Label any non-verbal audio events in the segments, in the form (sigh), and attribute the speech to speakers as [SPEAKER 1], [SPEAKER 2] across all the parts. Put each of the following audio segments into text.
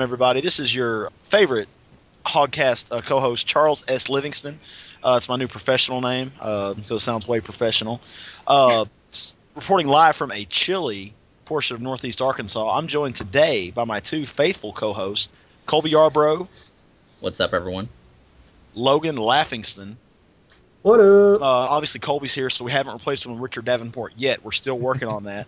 [SPEAKER 1] going on, everybody? This is your favorite Hogcast uh, co-host, Charles S. Livingston. Uh, it's my new professional name uh, because it sounds way professional. Uh, reporting live from a chilly portion of Northeast Arkansas. I'm joined today by my two faithful co-hosts, Colby Yarbrough.
[SPEAKER 2] What's up, everyone?
[SPEAKER 1] Logan Laughingston.
[SPEAKER 3] What up?
[SPEAKER 1] Uh, obviously, Colby's here, so we haven't replaced him with Richard Davenport yet. We're still working on that.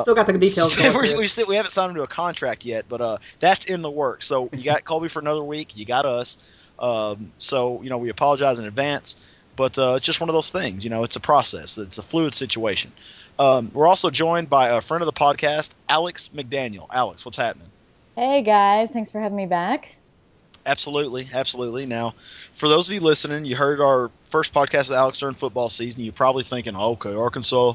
[SPEAKER 3] Still got the details. (laughs)
[SPEAKER 1] we,
[SPEAKER 3] through.
[SPEAKER 1] we, still, we haven't signed him to a contract yet, but uh, that's in the works. So you got Colby for another week. You got us. Um, so you know we apologize in advance, but uh, it's just one of those things. You know, it's a process. It's a fluid situation. Um, we're also joined by a friend of the podcast, Alex McDaniel. Alex, what's happening?
[SPEAKER 4] Hey guys, thanks for having me back.
[SPEAKER 1] Absolutely, absolutely. Now, for those of you listening, you heard our first podcast with Alex during football season. You're probably thinking, okay, Arkansas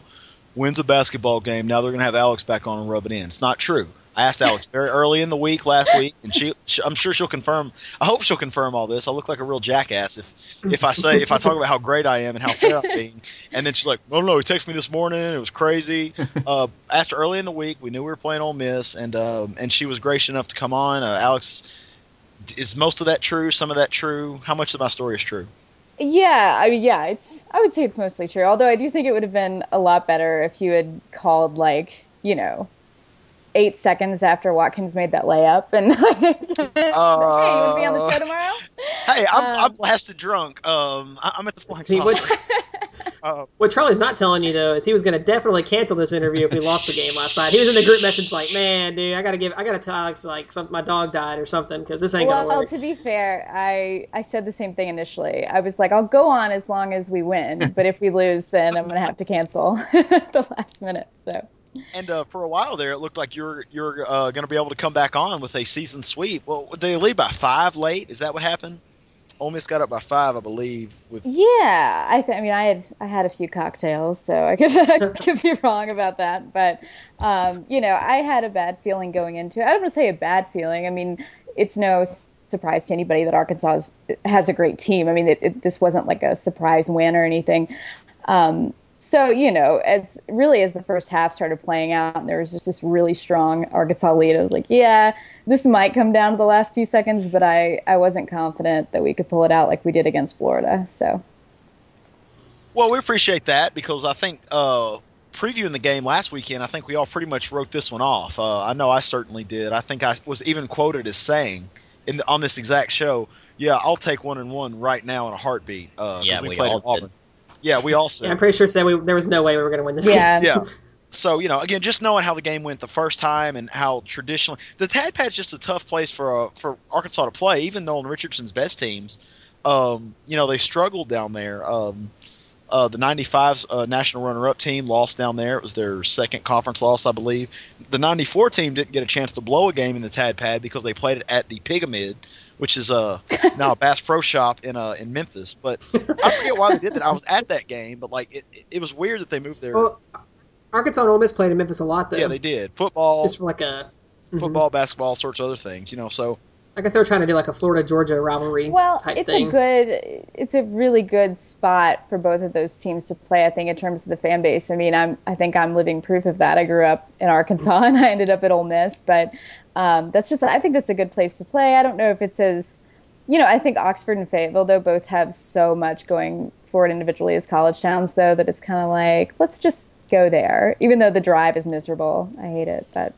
[SPEAKER 1] wins a basketball game. Now they're going to have Alex back on and rub it in. It's not true. I asked Alex very early in the week last week, and she, she, I'm sure she'll confirm. I hope she'll confirm all this. I look like a real jackass if if I say if I talk about how great I am and how fair I'm being, and then she's like, "Oh no, he texted me this morning. It was crazy." Uh, asked her early in the week. We knew we were playing Ole Miss, and um, and she was gracious enough to come on. Uh, Alex, is most of that true? Some of that true? How much of my story is true?
[SPEAKER 4] Yeah, I mean, yeah, it's. I would say it's mostly true. Although I do think it would have been a lot better if you had called like, you know, eight seconds after Watkins made that layup and (laughs) like, hey, you want to be on the show tomorrow?
[SPEAKER 1] Hey, I'm,
[SPEAKER 4] Um,
[SPEAKER 1] I'm blasted drunk. Um, I- I'm at the flying
[SPEAKER 3] See, what, (laughs)
[SPEAKER 1] Uh,
[SPEAKER 3] what Charlie's not telling you though is he was going to definitely cancel this interview if we lost the game last night. He was in the group message like, "Man, dude, I gotta give, I gotta tell Alex like some, my dog died or something because this ain't gonna work."
[SPEAKER 4] Well, to be fair, I I said the same thing initially. I was like, I'll go on as long as we win, (laughs) but if we lose, then I'm gonna have to cancel at the last minute. So
[SPEAKER 1] and uh, for a while there, it looked like you're you're uh, going to be able to come back on with a season sweep. Well, they lead by five late? Is that what happened? Ole Miss got up by five, I believe. With
[SPEAKER 4] yeah, I th- I mean, I had I had a few cocktails, so I could (laughs) I could be wrong about that, but um, you know, I had a bad feeling going into it. I don't want to say a bad feeling. I mean, it's no surprise to anybody that Arkansas is, has a great team. I mean, it, it, this wasn't like a surprise win or anything. Um, so you know, as really as the first half started playing out, and there was just this really strong Arkansas lead. I was like, yeah, this might come down to the last few seconds, but I I wasn't confident that we could pull it out like we did against Florida. So
[SPEAKER 1] well, we appreciate that because I think uh, previewing the game last weekend, I think we all pretty much wrote this one off. Uh, I know I certainly did. I think I was even quoted as saying in the, on this exact show, "Yeah, I'll take one and one right now in a heartbeat." Uh, 'cause
[SPEAKER 2] Yeah,
[SPEAKER 1] we,
[SPEAKER 2] we
[SPEAKER 1] played
[SPEAKER 2] all
[SPEAKER 1] at Auburn. Yeah, we all said.
[SPEAKER 3] yeah, I'm pretty sure said we, there was no way we were going to win this game.
[SPEAKER 4] yeah,
[SPEAKER 1] yeah. So you know, again, just knowing how the game went the first time and how traditionally the Tad Pad's just a tough place for uh, for Arkansas to play. Even Nolan Richardson's best teams, um, you know, they struggled down there. Um, uh, the 95's uh, national runner-up team lost down there. It was their second conference loss, I believe. The 94 team didn't get a chance to blow a game in the Tad Pad because they played it at the Pyramid, which is uh, (laughs) now a Bass Pro Shop in uh, in Memphis. But I forget why they did that. I was at that game, but like it, it, it was weird that they moved there.
[SPEAKER 3] Well, Arkansas and Ole Miss played in Memphis a lot though.
[SPEAKER 1] yeah, they did football,
[SPEAKER 3] just for like a. mhm.
[SPEAKER 1] football, basketball, all sorts of other things. You know, so
[SPEAKER 3] I guess they were trying to do like a Florida Georgia rivalry
[SPEAKER 4] Well,
[SPEAKER 3] type
[SPEAKER 4] it's
[SPEAKER 3] thing.
[SPEAKER 4] a good, it's a really good spot for both of those teams to play. I think in terms of the fan base. I mean, I'm, I think I'm living proof of that. I grew up in Arkansas and I ended up at Ole Miss, but um, that's just, I think that's a good place to play. I don't know if it's as, you know, I think Oxford and Fayetteville though both have so much going for it individually as college towns though that it's kind of like let's just go there, even though the drive is miserable. I hate it, but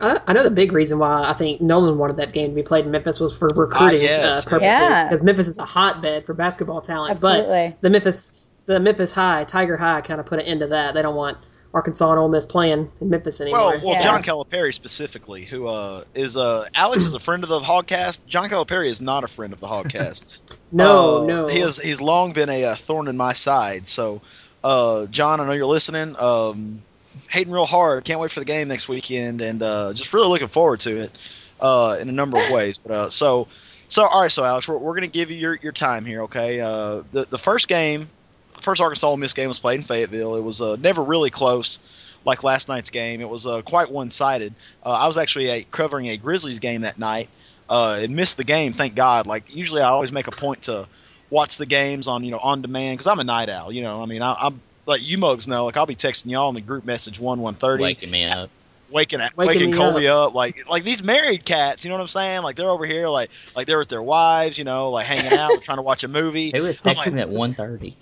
[SPEAKER 3] I, I know the big reason why I think Nolan wanted that game to be played in Memphis was for recruiting
[SPEAKER 1] yes.
[SPEAKER 3] uh, purposes
[SPEAKER 4] Yeah.
[SPEAKER 3] because Memphis is a hotbed for basketball talent.
[SPEAKER 4] Absolutely.
[SPEAKER 3] But the Memphis, the Memphis High, Tiger High, kind of put an end to that. They don't want Arkansas and Ole Miss playing in Memphis anymore.
[SPEAKER 1] well, well,
[SPEAKER 4] Yeah.
[SPEAKER 1] John Calipari specifically, who uh, is uh, Alex is a friend of the Hogcast. John Calipari is not a friend of the Hogcast. (laughs)
[SPEAKER 3] no,
[SPEAKER 1] Uh,
[SPEAKER 3] no,
[SPEAKER 1] He has he's long been a, uh thorn in my side. So, uh, John, I know you're listening. Um, hating real hard. Can't wait for the game next weekend, and uh, just really looking forward to it uh, in a number of ways. But uh, so, so all right. So, Alex, we're, we're going to give you your, your time here. Okay. Uh, the the first game, the first Arkansas Ole Miss game was played in Fayetteville. It was uh, never really close. Like last night's game, it was uh, quite one-sided. Uh, I was actually a, covering a Grizzlies game that night, uh, and missed the game. Thank God. Like usually, I always make a point to watch the games on you know on demand because I'm a night owl. You know, I mean, I, I'm like you mugs know. Like I'll be texting y'all in the group message one one thirty.
[SPEAKER 2] waking me up.
[SPEAKER 1] waking
[SPEAKER 3] Waking
[SPEAKER 1] waking,
[SPEAKER 3] me
[SPEAKER 1] Colby up. like like these married cats. You know what I'm saying? Like they're over here like like they're with their wives. You know, like hanging out, (laughs) trying to watch a movie.
[SPEAKER 2] Who was
[SPEAKER 1] I'm
[SPEAKER 2] texting
[SPEAKER 1] like,
[SPEAKER 2] me at 1.30?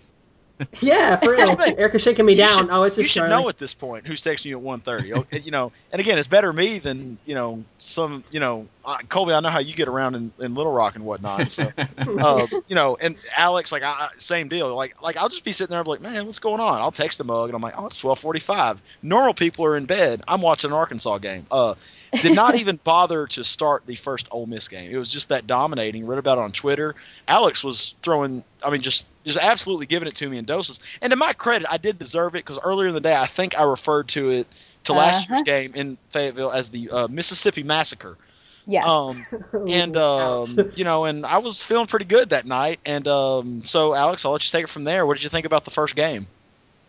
[SPEAKER 3] Yeah, for real. Erica's shaking me
[SPEAKER 1] you
[SPEAKER 3] down.
[SPEAKER 1] should-
[SPEAKER 3] oh, it's
[SPEAKER 1] you should
[SPEAKER 3] Charlie.
[SPEAKER 1] know at this point who's texting you at 1.30. Okay, you know, and again, it's better me than you know some. You know, uh, Colby. I know how you get around in, in Little Rock and whatnot. So, uh, (laughs) you know, and Alex, like, I, same deal. Like, like I'll just be sitting there, like, man, what's going on? I'll text the mug, and I'm like, oh, it's 12:45. Normal people are in bed. I'm watching an Arkansas game. Uh, did not (laughs) even bother to start the first Ole Miss game. It was just that dominating. Read about it on Twitter. Alex was throwing. I mean, just just absolutely giving it to me in doses. And to my credit, I did deserve it because earlier in the day, I think I referred to it to last
[SPEAKER 4] Uh-huh.
[SPEAKER 1] year's game in Fayetteville as the uh, Mississippi Massacre.
[SPEAKER 4] Yes.
[SPEAKER 1] Um, (laughs) and um, you know, and I was feeling pretty good that night. And um, so, Alex, I'll let you take it from there. What did you think about the first game?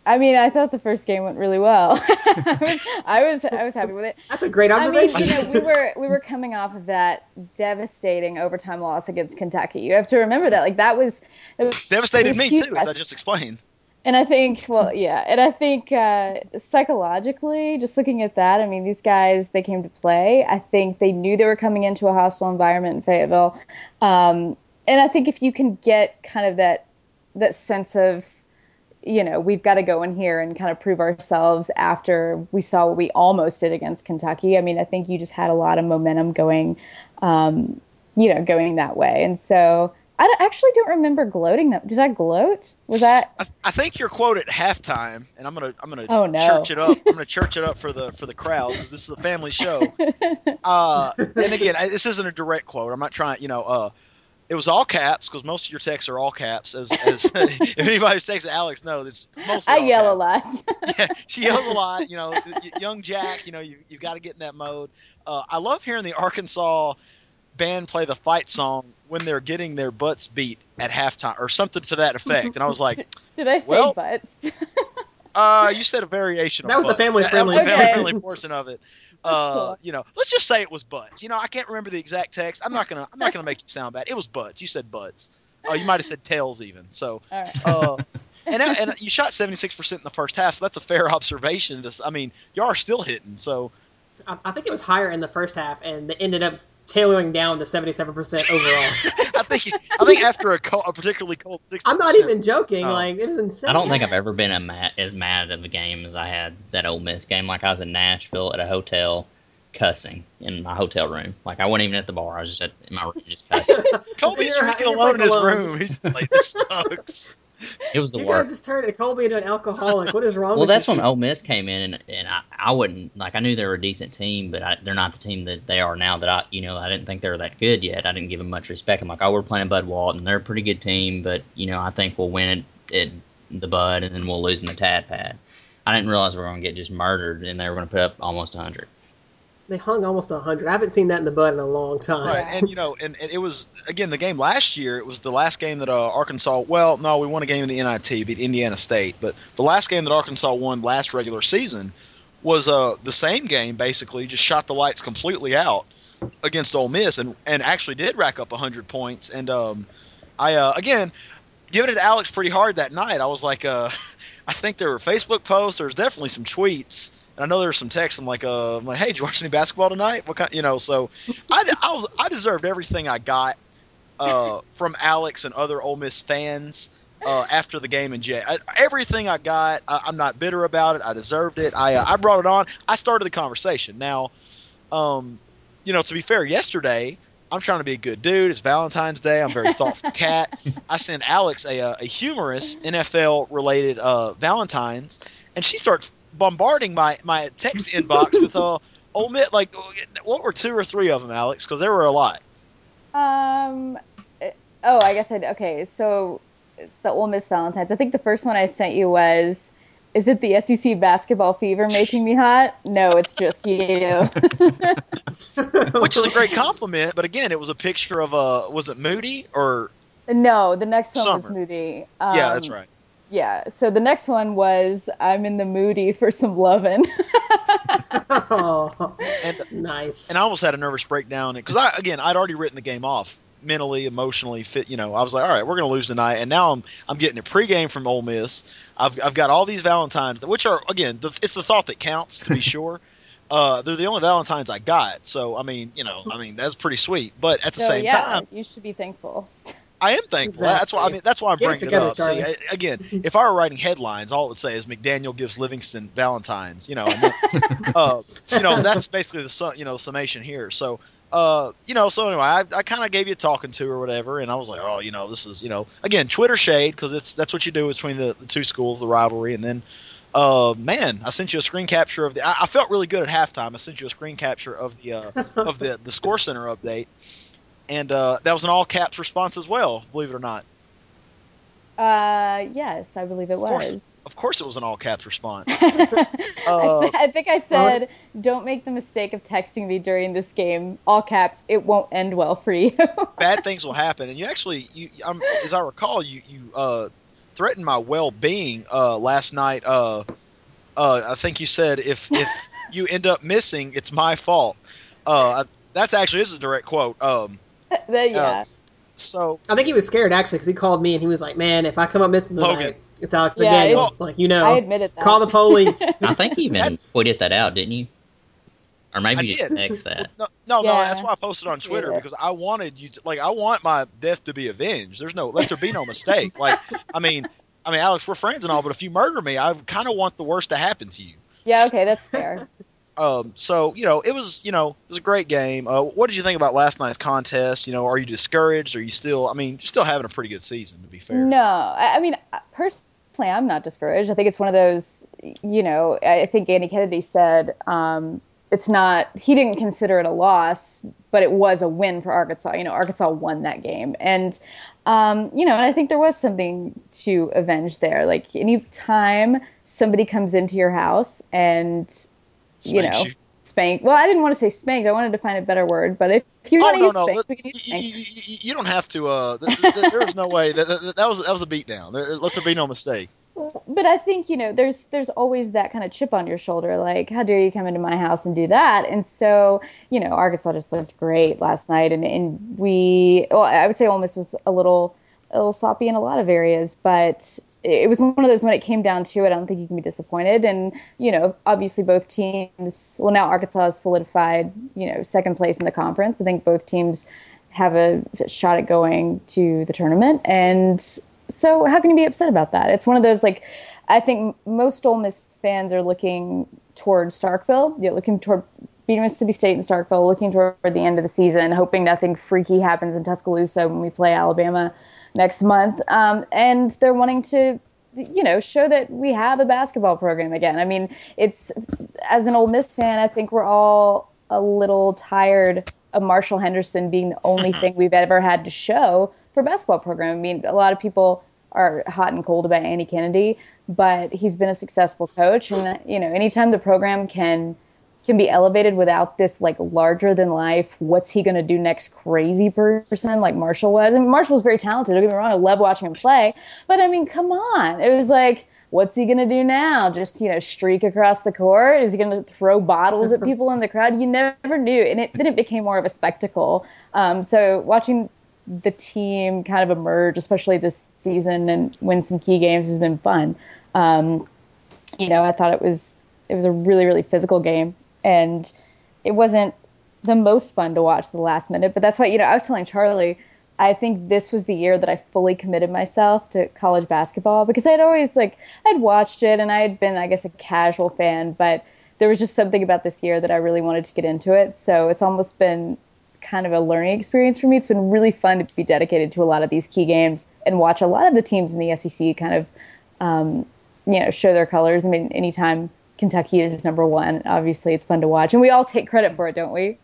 [SPEAKER 4] I mean, I thought the first game went really well. I was, (laughs) I was, I was happy with it.
[SPEAKER 3] That's a great observation.
[SPEAKER 4] I mean, you know, we were we were coming off of that devastating overtime loss against Kentucky. You have to remember that, like that was,
[SPEAKER 1] Devastated
[SPEAKER 4] It was
[SPEAKER 1] me
[SPEAKER 4] huge.
[SPEAKER 1] too, as I just explained.
[SPEAKER 4] and I think, well, yeah, and I think uh, psychologically, just looking at that, I mean, these guys they came to play. I think they knew they were coming into a hostile environment in Fayetteville, um, and I think if you can get kind of that that sense of you know, we've got to go in here and kind of prove ourselves after we saw what we almost did against Kentucky. I mean, I think you just had a lot of momentum going, um, you know, going that way. And so I don't- actually don't remember gloating. That did I gloat? Was that?
[SPEAKER 1] I, I think your quote at halftime, and I'm gonna I'm gonna
[SPEAKER 4] Oh, no.
[SPEAKER 1] church it up. I'm gonna church it up for the for the crowd this is a family show. (laughs) Uh, and again, I, this isn't a direct quote. I'm not trying. You know, uh, it was all caps because most of your texts are all caps. As as (laughs) (laughs) if anybody's texting Alex, no, it's mostly.
[SPEAKER 4] I
[SPEAKER 1] all
[SPEAKER 4] yell a lot. (laughs)
[SPEAKER 1] yeah, she yells a lot. You know, y- y- young Jack. You know, you you've got to get in that mode. Uh, I love hearing the Arkansas band play the fight song when they're getting their butts beat at halftime or something to that effect. And I was like,
[SPEAKER 4] Did I say
[SPEAKER 1] Well-
[SPEAKER 4] butts?
[SPEAKER 1] uh, you said a variation.
[SPEAKER 3] That
[SPEAKER 1] of
[SPEAKER 3] was the
[SPEAKER 1] butts.
[SPEAKER 3] family
[SPEAKER 1] That, that was
[SPEAKER 3] friendly.
[SPEAKER 1] the family
[SPEAKER 4] Okay.
[SPEAKER 1] friendly portion of it. Uh, you know, let's just say it was butts. You know, I can't remember the exact text. I'm not gonna I'm not gonna make you sound bad. It was butts. You said butts. Oh, you might have said tails even. So,
[SPEAKER 4] All right.
[SPEAKER 1] uh, and and you shot 76 percent in the first half. So that's a fair (laughs) observation. To, s- I mean, you are still hitting. So
[SPEAKER 3] I, I think it was higher in the first half, and they ended up tailoring down to 77% (laughs) overall.
[SPEAKER 1] I think I think after a, cold, a particularly cold 60.
[SPEAKER 3] I'm not even joking.
[SPEAKER 1] Oh.
[SPEAKER 3] Like it was insane.
[SPEAKER 2] I don't think I've ever been a ma- as mad at the game as I had that Ole Miss game. Like I was in Nashville at a hotel, cussing in my hotel room. Like I wasn't even at the bar. I was just at, in my room just cussing. (laughs)
[SPEAKER 1] Colby's (laughs) drinking
[SPEAKER 3] you're
[SPEAKER 1] alone in his
[SPEAKER 3] alone.
[SPEAKER 1] room. He's like, this sucks.
[SPEAKER 2] It was the (laughs)
[SPEAKER 3] You
[SPEAKER 2] worst.
[SPEAKER 3] guys just turned Colby into an alcoholic. What is wrong
[SPEAKER 2] Well, that's
[SPEAKER 3] you?
[SPEAKER 2] when Ole Miss came in, and, and I, I wouldn't like. I knew they were a decent team, but I, they're not the team that they are now. That I, you know, I didn't think they were that good yet. I didn't give them much respect. I'm like, oh, we're playing Bud Walton. They're a pretty good team, but you know, I think we'll win it at the Bud, and then we'll lose in the Tad Pad. I didn't realize we were going to get just murdered, and they were going to put up almost 100.
[SPEAKER 3] They hung almost 100. I haven't seen that in the bud in a long time.
[SPEAKER 1] Right, and you know, and, and it was again the game last year. It was the last game that uh, Arkansas. Well, no, we won a game in the NIT, beat Indiana State, but the last game that Arkansas won last regular season was uh the same game basically. Just shot the lights completely out against Ole Miss, and and actually did rack up 100 points. And um, I uh, again giving it to Alex pretty hard that night. I was like, uh, (laughs) I think there were Facebook posts. There's definitely some tweets. And I know there's some texts. I'm like, uh, I'm like, hey, did you watch any basketball tonight? What kind, you know? So, I, I was, I deserved everything I got uh, (laughs) from Alex and other Ole Miss fans uh, (laughs) after the game in Jay. I, everything I got, I, I'm not bitter about it. I deserved it. I, uh, I brought it on. I started the conversation. Now, um, you know, to be fair, yesterday I'm trying to be a good dude. It's Valentine's Day. I'm a very thoughtful (laughs) cat. I sent Alex a, uh, a humorous NFL related uh, Valentine's, and she starts bombarding my my text (laughs) inbox with uh, Ole Miss. Like, what were two or three of them, Alex? Because there were a lot.
[SPEAKER 4] Um. Oh, I guess I okay. So the Ole Miss Valentines. I think the first one I sent you was, "Is it the SEC basketball fever making me hot?" No, it's just you. (laughs) (laughs)
[SPEAKER 1] which is a great compliment. But again, it was a picture of uh, was it Moody or
[SPEAKER 4] no, the next one was Moody. Um,
[SPEAKER 1] yeah, that's right.
[SPEAKER 4] Yeah. So the next one was, "I'm in the moody for some lovin'." (laughs)
[SPEAKER 3] oh,
[SPEAKER 1] And
[SPEAKER 3] nice.
[SPEAKER 1] and I almost had a nervous breakdown because I again I'd already written the game off mentally, emotionally, fit. You know, I was like, all right, we're going to lose tonight, and now I'm I'm getting a pregame from Ole Miss. I've I've got all these Valentines, which are again, the, it's the thought that counts to be (laughs) sure. Uh, they're the only Valentines I got, so I mean, you know, I mean that's pretty sweet. But at the
[SPEAKER 4] so,
[SPEAKER 1] same
[SPEAKER 4] yeah,
[SPEAKER 1] time,
[SPEAKER 4] you should be thankful. (laughs)
[SPEAKER 1] I am thankful. That's why I mean. That's why I'm
[SPEAKER 3] Get it
[SPEAKER 1] bringing it,
[SPEAKER 3] together,
[SPEAKER 1] up.
[SPEAKER 3] Charlie.
[SPEAKER 1] See, I- again, (laughs) if I were writing headlines, all it would say is McDaniel gives Livingston Valentines. You know, and then, (laughs) uh, you know that's basically the su- you know summation here. So. Uh, you know, so anyway, I, I kind of gave you a talking to or whatever, and I was like, oh, you know, this is, you know, again, Twitter shade because it's that's what you do between the, the two schools, the rivalry, and then, uh, man, I sent you a screen capture of the. I, I felt really good at halftime. I sent you a screen capture of the uh, of the the score center update, and uh, that was an all caps response as well. Believe it or not.
[SPEAKER 4] Uh, yes, I believe it
[SPEAKER 1] course.
[SPEAKER 4] was.
[SPEAKER 1] Of course, it was an all caps response. (laughs)
[SPEAKER 4] I,
[SPEAKER 1] Uh,
[SPEAKER 4] said, I think I said, "Don't make the mistake of texting me during this game." All caps. It won't end well for you. (laughs)
[SPEAKER 1] Bad things will happen, and you actually, you, um, as I recall, you you uh, threatened my well being uh, last night. Uh, uh, I think you said if if (laughs) you end up missing, it's my fault. Uh, I- that's actually this is a direct quote. Um, (laughs)
[SPEAKER 4] That- yeah.
[SPEAKER 1] Uh, so
[SPEAKER 3] I think he was scared actually because he called me and he was like, "Man, if I come up missing tonight,
[SPEAKER 1] Logan.
[SPEAKER 3] it's Alex
[SPEAKER 4] Yeah,
[SPEAKER 3] McDaniel.
[SPEAKER 1] it's-
[SPEAKER 3] like you know,
[SPEAKER 4] I admitted that.
[SPEAKER 3] call the police." (laughs)
[SPEAKER 2] I think you even
[SPEAKER 1] That-
[SPEAKER 2] tweeted that out, didn't you? Or maybe
[SPEAKER 1] I
[SPEAKER 2] you just
[SPEAKER 1] did.
[SPEAKER 2] text (laughs) that.
[SPEAKER 1] no, no, no, that's why I posted on Twitter
[SPEAKER 4] it.
[SPEAKER 1] because I wanted you to like I want my death to be avenged. There's no let there be no mistake. Like I mean, I mean, Alex, we're friends and all, but if you murder me, I kind of want the worst to happen to you.
[SPEAKER 4] Yeah. Okay, that's fair.
[SPEAKER 1] Um, so you know, it was you know, it was a great game. Uh, what did you think about last night's contest? You know, are you discouraged? Are you still? I mean, you're still having a pretty good season, to be fair.
[SPEAKER 4] No, I, mean personally, I'm not discouraged. I think it's one of those. You know, I think Andy Kennedy said um, it's not. He didn't consider it a loss, but it was a win for Arkansas. You know, Arkansas won that game, and um, you know, and I think there was something to avenge there. Like any time somebody comes into your house and you know. Spank. Well, I didn't want to say spanked. I wanted to find a better word, but if, if you
[SPEAKER 1] Oh
[SPEAKER 4] want to
[SPEAKER 1] no,
[SPEAKER 4] use
[SPEAKER 1] no,
[SPEAKER 4] spanked,
[SPEAKER 1] let-
[SPEAKER 4] we can use
[SPEAKER 1] you,
[SPEAKER 4] spanked.
[SPEAKER 1] you- you- you don't have to. Uh, th- th- th- there was no way that, that that was that was a beatdown. There, let there be no mistake.
[SPEAKER 4] But I think you know, there's there's always that kind of chip on your shoulder, like how dare you come into my house and do that? And so you know, Arkansas just looked great last night, and and we, well, I would say Ole Miss was a little a little sloppy in a lot of areas, but it was one of those when it came down to it, I don't think you can be disappointed. And you know, obviously both teams, well now Arkansas solidified, you know, second place in the conference. I think both teams have a shot at going to the tournament, and so how can you be upset about that? It's one of those like I think most Ole Miss fans are looking toward Starkville, know, looking toward beating Mississippi State and Starkville, looking toward the end of the season, hoping nothing freaky happens in Tuscaloosa when we play Alabama next month. Um, and they're wanting to, you know, show that we have a basketball program again. I mean, it's as an Ole Miss fan, I think we're all a little tired of Marshall Henderson being the only thing we've ever had to show for basketball program. I mean, a lot of people are hot and cold about Andy Kennedy, but he's been a successful coach, and you know, anytime the program can can be elevated without this like larger than life, what's he going to do next crazy person like Marshall was. And Marshall was very talented. Don't get me wrong, I love watching him play, but I mean, come on, it was like. What's he gonna do now? Just you know, streak across the court? Is he gonna throw bottles at people in the crowd? You never knew, and it then it became more of a spectacle. Um, so watching the team kind of emerge, especially this season, and win some key games has been fun. Um, you know, I thought it was it was a really really physical game, and it wasn't the most fun to watch the last minute. But that's why you know I was telling Charlie, I think this was the year that I fully committed myself to college basketball because I'd always like I'd watched it and I had been I guess a casual fan, but there was just something about this year that I really wanted to get into it. So it's almost been kind of a learning experience for me. It's been really fun to be dedicated to a lot of these key games and watch a lot of the teams in the SEC kind of, um, you know, show their colors. I mean, anytime Kentucky is number one, obviously it's fun to watch, and we all take credit for it, don't we?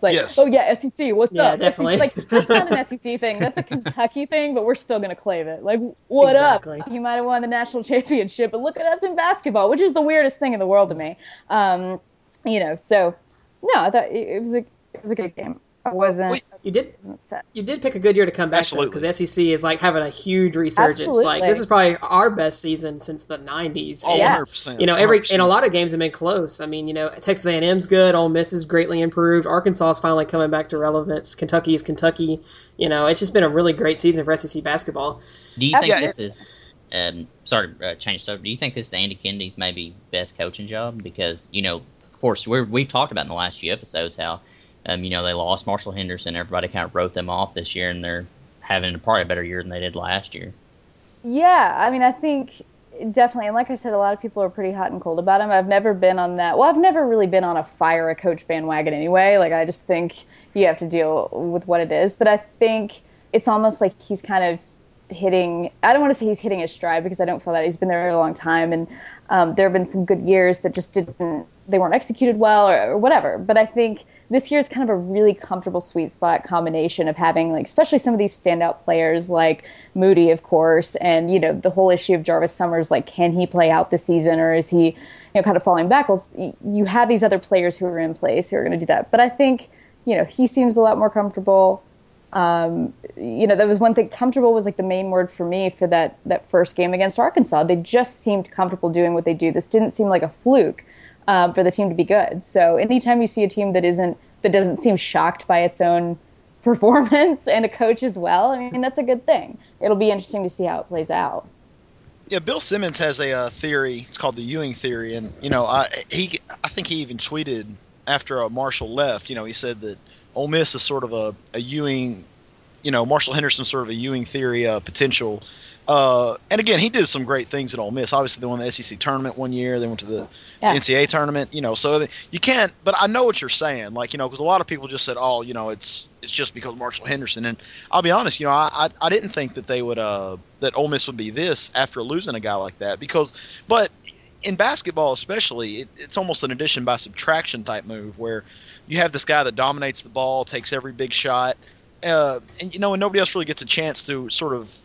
[SPEAKER 4] Like,
[SPEAKER 1] Yes.
[SPEAKER 4] oh yeah, SEC, what's
[SPEAKER 3] Yeah,
[SPEAKER 4] up?
[SPEAKER 3] definitely.
[SPEAKER 4] SEC, like that's not an SEC (laughs) thing. That's a Kentucky thing, but we're still gonna claim it. Like, what
[SPEAKER 3] Exactly.
[SPEAKER 4] up? You might have won the national championship, but look at us in basketball, which is the weirdest thing in the world to me. Um, you know, so no, I thought it, it was a it was a good game. I wasn't,
[SPEAKER 1] Wait.
[SPEAKER 3] You did
[SPEAKER 4] upset.
[SPEAKER 3] you did pick a good year to come back
[SPEAKER 1] Absolutely.
[SPEAKER 3] because SEC is like having a huge resurgence.
[SPEAKER 4] Absolutely.
[SPEAKER 3] Like this is probably our best season since the '90s.
[SPEAKER 1] Oh,
[SPEAKER 4] Yeah.
[SPEAKER 1] 100%.
[SPEAKER 3] You know, every
[SPEAKER 1] 100%.
[SPEAKER 3] and a lot of games have been close. I mean, you know, Texas A&M's good. Ole Miss is greatly improved. Arkansas is finally coming back to relevance. Kentucky is Kentucky. You know, it's just been a really great season for SEC basketball.
[SPEAKER 2] Do you think
[SPEAKER 1] Yeah,
[SPEAKER 2] this is? Um, sorry, uh, change subject. Do you think this is Andy Kennedy's maybe best coaching job? Because you know, of course, we we've talked about in the last few episodes how, um, you know, they lost Marshall Henderson. Everybody kind of wrote them off this year, and they're having probably a better year than they did last year.
[SPEAKER 4] Yeah, I mean, I think definitely, and like I said, a lot of people are pretty hot and cold about him. I've never been on that. Well, I've never really been on a fire a coach bandwagon anyway. Like, I just think you have to deal with what it is. But I think it's almost like he's kind of hitting I don't want to say he's hitting his stride because I don't feel that he's been there a long time and um, there have been some good years that just didn't they weren't executed well or, or, whatever but I think this year is kind of a really comfortable sweet spot combination of having like especially some of these standout players like Moody of course and you know the whole issue of Jarvis Summers like can he play out the season or is he you know kind of falling back well you have these other players who are in place who are going to do that but I think you know he seems a lot more comfortable um, you know, that was one thing. Comfortable was like the main word for me for that that first game against Arkansas. They just seemed comfortable doing what they do. This didn't seem like a fluke um, for the team to be good. So anytime you see a team that isn't that doesn't seem shocked by its own (laughs) performance and a coach as well, I mean that's a good thing. It'll be interesting to see how it plays out.
[SPEAKER 1] Yeah, Bill Simmons has a uh, theory. It's called the Ewing theory, and you know, I he I think he even tweeted after uh, Marshall left. You know, he said that Ole Miss is sort of a, a Ewing, you know, Marshall Henderson sort of a Ewing theory uh, potential. Uh, and again, he did some great things at Ole Miss. Obviously, they won the SEC tournament one year. They went to the yeah. NCAA tournament. You know, so you can't. But I know what you're saying. Like, you know, because a lot of people just said, "Oh, you know, it's it's just because Marshall Henderson." And I'll be honest, you know, I I, I didn't think that they would uh that Ole Miss would be this after losing a guy like that because, but in basketball especially, it, it's almost an addition by subtraction type move where you have this guy that dominates the ball, takes every big shot, uh, and you know, and nobody else really gets a chance to sort of,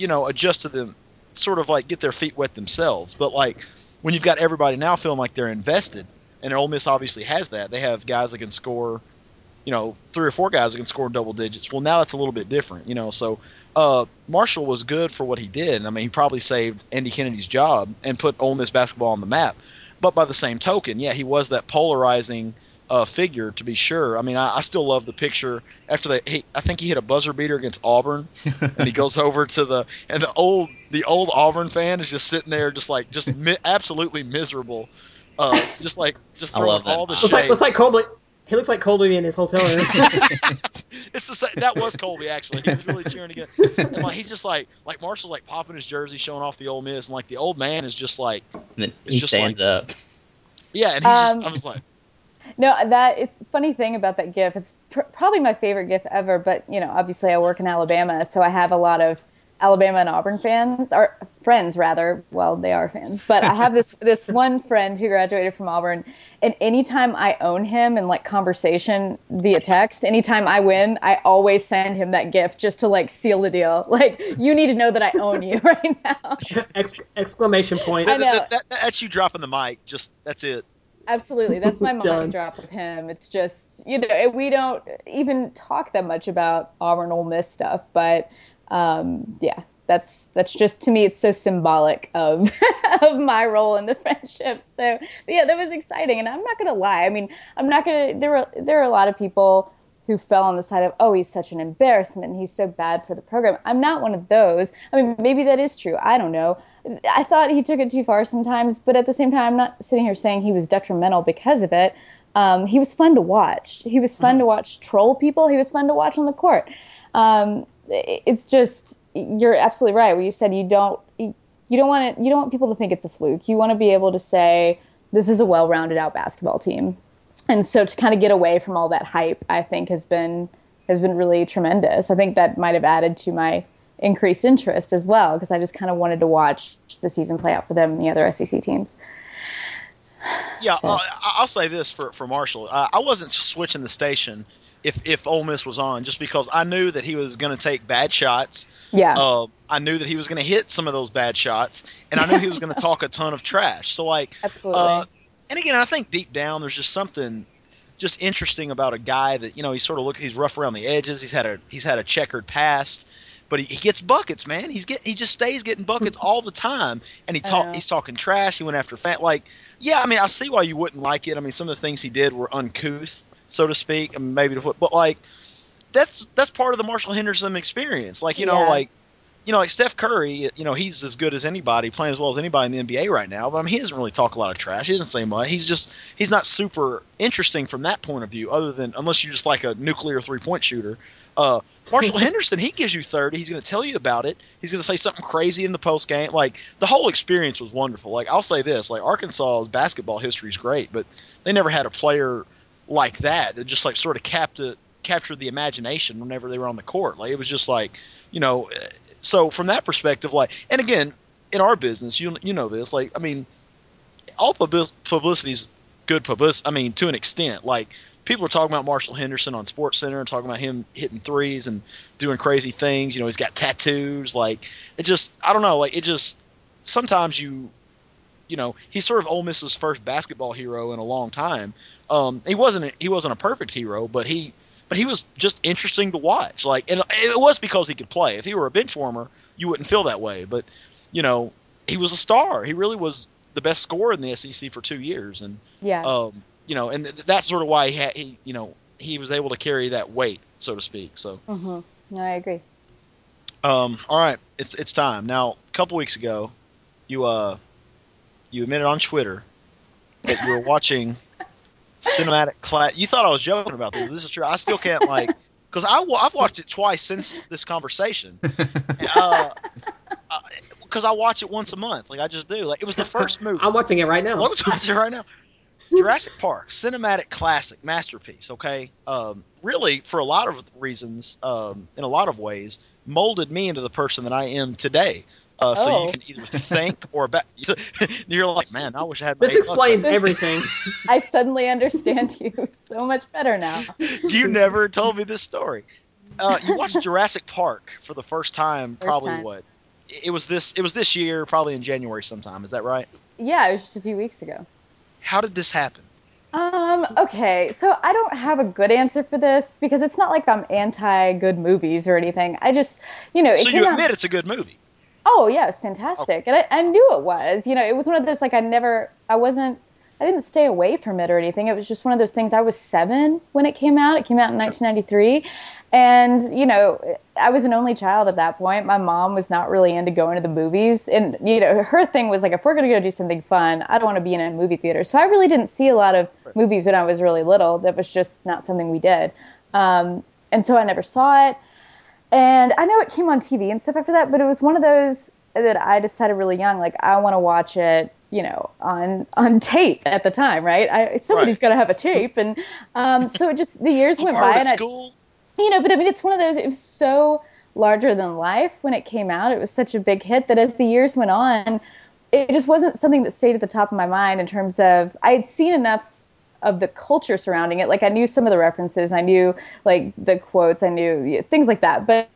[SPEAKER 1] you know, adjust to them, sort of like get their feet wet themselves. But like when you've got everybody now feeling like they're invested, and Ole Miss obviously has that. They have guys that can score, you know, three or four guys that can score double digits. Well, now that's a little bit different, you know. So uh, Marshall was good for what he did. I mean, he probably saved Andy Kennedy's job and put Ole Miss basketball on the map. But by the same token, yeah, he was that polarizing uh, figure to be sure. I mean, I, I still love the picture after that. He, I think he hit a buzzer beater against Auburn, (laughs) and he goes over to the and the old the old Auburn fan is just sitting there, just like just mi- absolutely miserable, uh, just like just throwing all the shade.
[SPEAKER 3] Looks like, looks like Colby. He looks like Colby in his hotel room. (laughs)
[SPEAKER 1] it's the same, that was Colby actually. He was really cheering again. And like he's just like like Marshall's like popping his jersey, showing off the Ole Miss, and like the old man is just like
[SPEAKER 2] he just stands
[SPEAKER 1] like,
[SPEAKER 2] up.
[SPEAKER 1] Yeah, and he's um, just I was like,
[SPEAKER 4] no, that it's funny thing about that GIF. It's pr- probably my favorite GIF ever. But you know, obviously, I work in Alabama, so I have a lot of Alabama and Auburn fans, or friends rather. Well, they are fans, but I have this (laughs) this one friend who graduated from Auburn, and anytime I own him in like conversation via text, anytime I win, I always send him that gift just to like seal the deal. (laughs) Like you need to know that I own you (laughs) right now.
[SPEAKER 3] Ex- exclamation point!
[SPEAKER 1] I know. That, that, that's you dropping the mic. Just that's it.
[SPEAKER 4] Absolutely. That's my (laughs) mind drop with him. It's just, you know, we don't even talk that much about Auburn Ole Miss stuff, but um, yeah, that's that's just to me it's so symbolic of (laughs) of my role in the (laughs) friendship. So yeah, that was exciting, and I'm not gonna lie. I mean, I'm not gonna. There were there are a lot of people who fell on the side of oh he's such an embarrassment he's so bad for the program i'm not one of those i mean maybe that is true i don't know i thought he took it too far sometimes but at the same time i'm not sitting here saying he was detrimental because of it. Um, he was fun to watch. He was fun to watch troll people. He was fun to watch on the court. Um, it's just you're absolutely right. Where you said you don't you don't want to you don't want people to think it's a fluke. You want to be able to say this is a well-rounded out basketball team. And so to kind of get away from all that hype, I think has been has been really tremendous. I think that might have added to my increased interest as well because I just kind of wanted to watch the season play out for them and the other SEC teams.
[SPEAKER 1] Yeah, so. I'll, I'll, say this for for Marshall. Uh, I wasn't switching the station if if Ole Miss was on just because I knew that he was going to take bad shots.
[SPEAKER 4] Yeah.
[SPEAKER 1] Uh, I knew that he was going to hit some of those bad shots, and I knew he was going (laughs) to talk a ton of trash. So like,
[SPEAKER 4] absolutely. Uh,
[SPEAKER 1] and again, I think deep down there's just something just interesting about a guy that you know he's sort of look he's rough around the edges. He's had a he's had a checkered past, but he, he gets buckets, man. He's get he just stays getting buckets (laughs) all the time, and he talk he's talking trash. He went after fat like yeah. I mean, I see why you wouldn't like it. I mean, some of the things he did were uncouth, so to speak. I mean, maybe to put, but like that's that's part of the Marshall Henderson experience. Like you know, yeah. like you know, like Steph Curry, you know, he's as good as anybody, playing as well as anybody in the NBA right now. But I mean, he doesn't really talk a lot of trash. He doesn't say much. He's just he's not super interesting from that point of view, other than unless you're just like a nuclear three point shooter. Uh, Marshall Henderson, he gives you 30. He's going to tell you about it. He's going to say something crazy in the post game. Like the whole experience was wonderful. Like I'll say this, like Arkansas's basketball history is great, but they never had a player like that that just like sort of captured captured the imagination whenever they were on the court. Like it was just like, you know, so from that perspective, like, and again, in our business, you you know this, like, I mean, all publicity is good publicity. I mean, to an extent, like people are talking about Marshall Henderson on Sports Center and talking about him hitting threes and doing crazy things. You know, he's got tattoos. Like, it just, I don't know, like it just sometimes you. You know, he's sort of Ole Miss's first basketball hero in a long time. Um, he wasn't he wasn't a perfect hero, but he but he was just interesting to watch. Like, and it was because he could play. If he were a bench warmer, you wouldn't feel that way. But you know, he was a star. He really was the best scorer in the SEC for two years, and
[SPEAKER 4] yeah,
[SPEAKER 1] um, you know, and that's sort of why he had he you know he was able to carry that weight, so to speak. So,
[SPEAKER 4] mm-hmm. no, I agree.
[SPEAKER 1] Um, all right, it's it's time now. A couple weeks ago, you uh, you admitted on Twitter that you were watching (laughs) cinematic class. You thought I was joking about this. This is true. I still can't like because I I've watched it twice since this conversation. (laughs) Uh, because uh, I watch it once a month. Like I just do. Like it was the (laughs) first movie.
[SPEAKER 3] I'm watching it right now.
[SPEAKER 1] I'm watching it right now. Jurassic Park, cinematic classic, masterpiece. Okay, um, really for a lot of reasons, um, in a lot of ways, molded me into the person that I am today. Uh, so
[SPEAKER 4] oh.
[SPEAKER 1] you can either think (laughs) or bet. (laughs) You're like, man, I wish I had.
[SPEAKER 3] This explains everything. (laughs)
[SPEAKER 4] I suddenly understand you so much better now.
[SPEAKER 1] You never told me this story. Uh, you watched Jurassic Park for the first time,
[SPEAKER 4] first
[SPEAKER 1] probably
[SPEAKER 4] time.
[SPEAKER 1] what? It was this. It was this year, probably in January sometime. Is that right?
[SPEAKER 4] Yeah, it was just a few weeks ago.
[SPEAKER 1] How did this happen?
[SPEAKER 4] Um, okay, so I don't have a good answer for this because it's not like I'm anti good movies or anything. I just, you know,
[SPEAKER 1] so you admit it's a good movie.
[SPEAKER 4] Oh yeah, it was fantastic, okay. and I, I knew it was. You know, it was one of those like I never, I wasn't, I didn't stay away from it or anything. It was just one of those things. I was seven when it came out. It came out in 1993, and you know, I was an only child at that point. My mom was not really into going to the movies, and you know, her thing was like, if we're gonna go do something fun, I don't want to be in a movie theater. So I really didn't see a lot of movies when I was really little. That was just not something we did, um, and so I never saw it. And I know it came on TV and stuff after that, but it was one of those that I decided really young, like I want to watch it, you know, on on tape at the time, right? I, somebody's
[SPEAKER 1] right.
[SPEAKER 4] got to have a tape, and um, so it just the years went by, and I,
[SPEAKER 1] school.
[SPEAKER 4] You know, but I mean, it's one of those. It was so larger than life when it came out. It was such a big hit that as the years went on, it just wasn't something that stayed at the top of my mind in terms of I had seen enough of the culture surrounding it. Like I knew some of the references, I knew like the quotes, I knew things like that. But